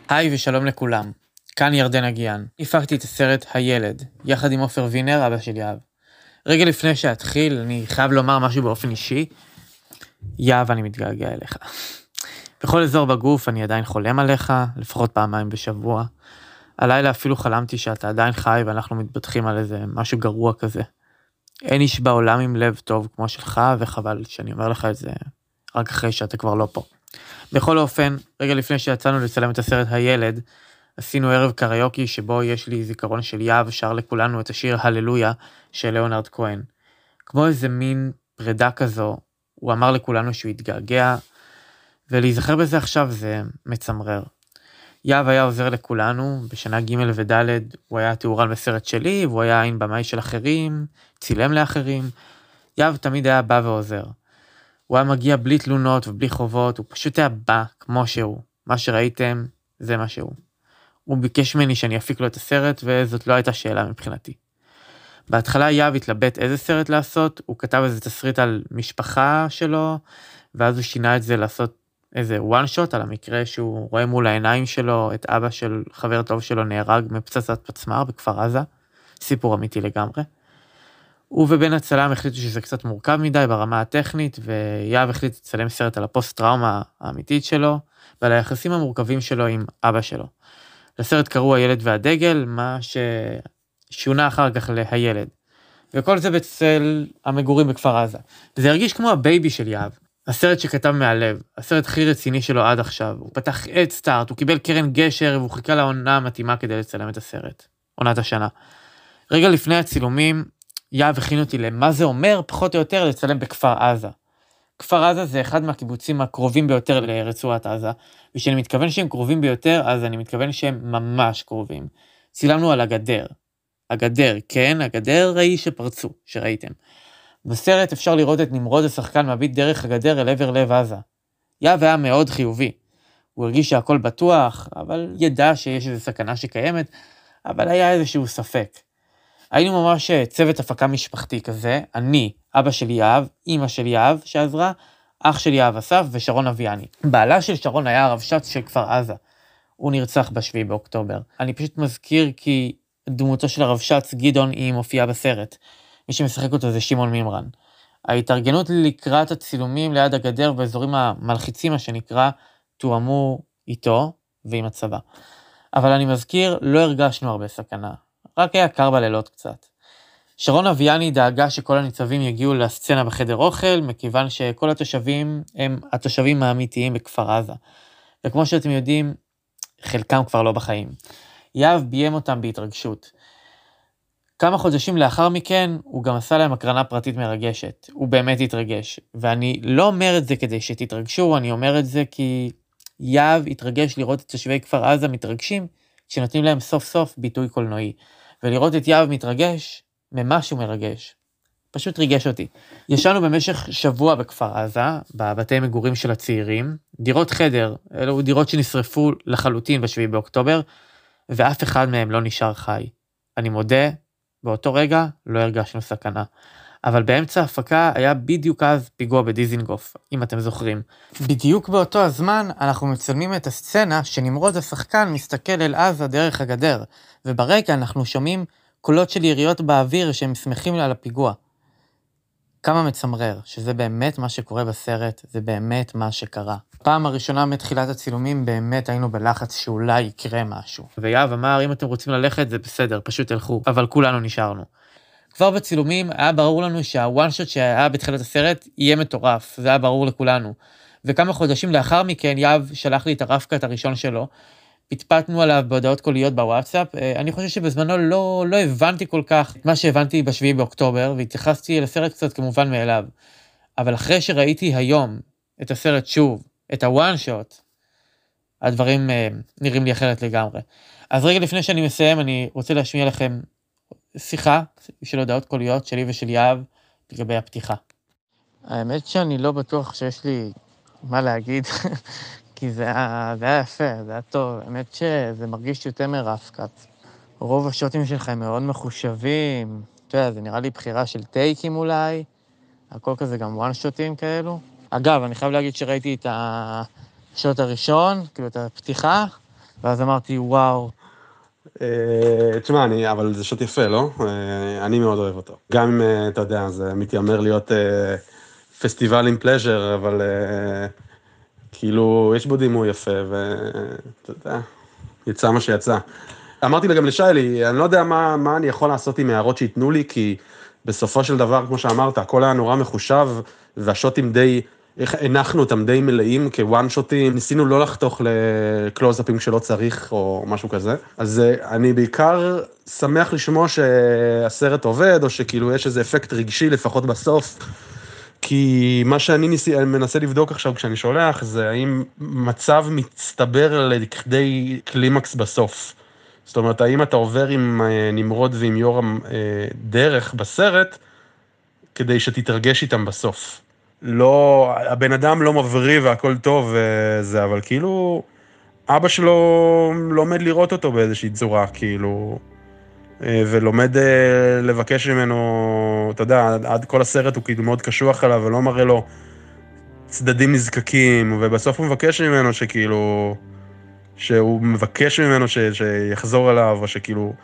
היי ושלום לכולם, כאן ירדן אגיאן. הפקתי את הסרט הילד, יחד עם עופר וינר, אבא של יהב. רגע לפני שאתחיל, אני חייב לומר משהו באופן אישי. יהב, אני מתגעגע אליך. בכל אזור בגוף אני עדיין חולם עליך, לפחות פעמיים בשבוע. הלילה אפילו חלמתי שאתה עדיין חי ואנחנו מתבטחים על איזה משהו גרוע כזה. אין איש בעולם עם לב טוב כמו שלך, וחבל שאני אומר לך את זה רק אחרי שאתה כבר לא פה. בכל אופן, רגע לפני שיצאנו לצלם את הסרט הילד, עשינו ערב קריוקי שבו יש לי זיכרון של יהב שר לכולנו את השיר הללויה של ליאונרד כהן. כמו איזה מין פרידה כזו, הוא אמר לכולנו שהוא התגעגע, ולהיזכר בזה עכשיו זה מצמרר. יהב היה עוזר לכולנו, בשנה ג' וד' הוא היה תאורן בסרט שלי, והוא היה עין במאי של אחרים, צילם לאחרים. יהב תמיד היה בא ועוזר. הוא היה מגיע בלי תלונות ובלי חובות, הוא פשוט היה בא כמו שהוא. מה שראיתם, זה מה שהוא. הוא ביקש ממני שאני אפיק לו את הסרט, וזאת לא הייתה שאלה מבחינתי. בהתחלה יהב התלבט איזה סרט לעשות, הוא כתב איזה תסריט על משפחה שלו, ואז הוא שינה את זה לעשות איזה one shot על המקרה שהוא רואה מול העיניים שלו את אבא של חבר טוב שלו נהרג מפצצת פצמ"ר בכפר עזה, סיפור אמיתי לגמרי. הוא ובן הצלם החליטו שזה קצת מורכב מדי ברמה הטכנית, ויהב החליט לצלם סרט על הפוסט טראומה האמיתית שלו, ועל היחסים המורכבים שלו עם אבא שלו. לסרט קראו הילד והדגל, מה ששונה אחר כך להילד. וכל זה בצל המגורים בכפר עזה. זה הרגיש כמו ה baby של יהב. הסרט שכתב מהלב, הסרט הכי רציני שלו עד עכשיו. הוא פתח Headstart, הוא קיבל קרן גשר והוא חיכה לעונה המתאימה כדי לצלם את הסרט. עונת השנה. רגע לפני הצילומים, יהב הכין אותי למה זה אומר, פחות או יותר, לצלם בכפר עזה. כפר עזה זה אחד מהקיבוצים הקרובים ביותר לרצועת עזה, וכשאני מתכוון שהם קרובים ביותר, אז אני מתכוון שהם ממש קרובים. צילמנו על הגדר. הגדר, כן, הגדר ההיא שפרצו, שראיתם. בסרט אפשר לראות את נמרוד השחקן מביט דרך הגדר אל עבר לב עזה. יהב היה מאוד חיובי. הוא הרגיש שהכל בטוח, אבל ידע שיש איזו סכנה שקיימת, אבל היה איזשהו ספק. היינו ממש צוות הפקה משפחתי כזה, אני, אבא של יהב, אימא של יהב שעזרה, אח של יהב אסף ושרון אביאני. בעלה של שרון היה הרבש"ץ של כפר עזה. הוא נרצח ב-7 באוקטובר. אני פשוט מזכיר כי דמותו של הרבש"ץ גדעון היא מופיעה בסרט. מי שמשחק אותו זה שמעון מימרן. ההתארגנות לקראת הצילומים ליד הגדר באזורים המלחיצים, מה שנקרא, תואמו איתו ועם הצבא. אבל אני מזכיר, לא הרגשנו הרבה סכנה. רק היה קר בלילות קצת. שרון אביאני דאגה שכל הניצבים יגיעו לסצנה בחדר אוכל, מכיוון שכל התושבים הם התושבים האמיתיים בכפר עזה. וכמו שאתם יודעים, חלקם כבר לא בחיים. יהב ביים אותם בהתרגשות. כמה חודשים לאחר מכן, הוא גם עשה להם הקרנה פרטית מרגשת. הוא באמת התרגש. ואני לא אומר את זה כדי שתתרגשו, אני אומר את זה כי יהב התרגש לראות את תושבי כפר עזה מתרגשים, כשנותנים להם סוף סוף ביטוי קולנועי. ולראות את יהב מתרגש ממשהו מרגש. פשוט ריגש אותי. ישנו במשך שבוע בכפר עזה, בבתי מגורים של הצעירים, דירות חדר, אלו דירות שנשרפו לחלוטין ב-7 באוקטובר, ואף אחד מהם לא נשאר חי. אני מודה, באותו רגע לא הרגשנו סכנה. אבל באמצע ההפקה היה בדיוק אז פיגוע בדיזינגוף, אם אתם זוכרים. בדיוק באותו הזמן אנחנו מצלמים את הסצנה שנמרוד השחקן מסתכל אל עזה דרך הגדר, וברקע אנחנו שומעים קולות של יריות באוויר שהם שמחים על הפיגוע. כמה מצמרר, שזה באמת מה שקורה בסרט, זה באמת מה שקרה. פעם הראשונה מתחילת הצילומים באמת היינו בלחץ שאולי יקרה משהו. ויהב אמר, אם אתם רוצים ללכת זה בסדר, פשוט תלכו, אבל כולנו נשארנו. כבר בצילומים היה ברור לנו שהוואן שוט שהיה בתחילת הסרט יהיה מטורף, זה היה ברור לכולנו. וכמה חודשים לאחר מכן יהב שלח לי את הרפקט הראשון שלו, פטפטנו עליו בהודעות קוליות בוואטסאפ. אה, אני חושב שבזמנו לא, לא הבנתי כל כך את מה שהבנתי בשביעי באוקטובר, והתייחסתי לסרט קצת כמובן מאליו. אבל אחרי שראיתי היום את הסרט שוב, את הוואן שוט, הדברים אה, נראים לי אחרת לגמרי. אז רגע לפני שאני מסיים, אני רוצה להשמיע לכם שיחה של הודעות קוליות שלי ושל יהב לגבי הפתיחה. האמת שאני לא בטוח שיש לי מה להגיד, כי זה היה, זה היה יפה, זה היה טוב. האמת שזה מרגיש יותר מרפקת. רוב השוטים שלך הם מאוד מחושבים, אתה יודע, זה נראה לי בחירה של טייקים אולי, הכל כזה גם וואן שוטים כאלו. אגב, אני חייב להגיד שראיתי את השוט הראשון, כאילו את הפתיחה, ואז אמרתי, וואו. אה, תשמע, אני, אבל זה שוט יפה, לא? אה, אני מאוד אוהב אותו. גם אם, אה, אתה יודע, זה מתיימר להיות פסטיבל עם פלז'ר, אבל כאילו, יש בו דימוי יפה, ואתה יודע, יצא מה שיצא. אמרתי גם לשיילי, אני לא יודע מה, מה אני יכול לעשות עם הערות שייתנו לי, כי בסופו של דבר, כמו שאמרת, הכל היה נורא מחושב, והשוטים די, איך הנחנו אותם די מלאים כוואן שוטים, ניסינו לא לחתוך לקלוזאפים כשלא צריך, או משהו כזה. אז אה, אני בעיקר שמח לשמוע שהסרט עובד, או שכאילו יש איזה אפקט רגשי, לפחות בסוף. כי מה שאני אני מנסה לבדוק עכשיו כשאני שולח, זה האם מצב מצטבר לכדי קלימקס בסוף. זאת אומרת, האם אתה עובר עם אה, נמרוד ועם יורם אה, דרך בסרט, כדי שתתרגש איתם בסוף. לא, הבן אדם לא מבריא והכל טוב וזה, אבל כאילו, אבא שלו לומד לראות אותו באיזושהי צורה, כאילו, אה, ולומד אה, לבקש ממנו, אתה יודע, עד כל הסרט הוא כאילו מאוד קשוח עליו ולא מראה לו צדדים נזקקים, ובסוף הוא מבקש ממנו שכאילו, שהוא מבקש ממנו ש, שיחזור אליו, או שכאילו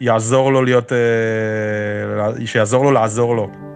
יעזור לו להיות, אה, שיעזור לו לעזור לו.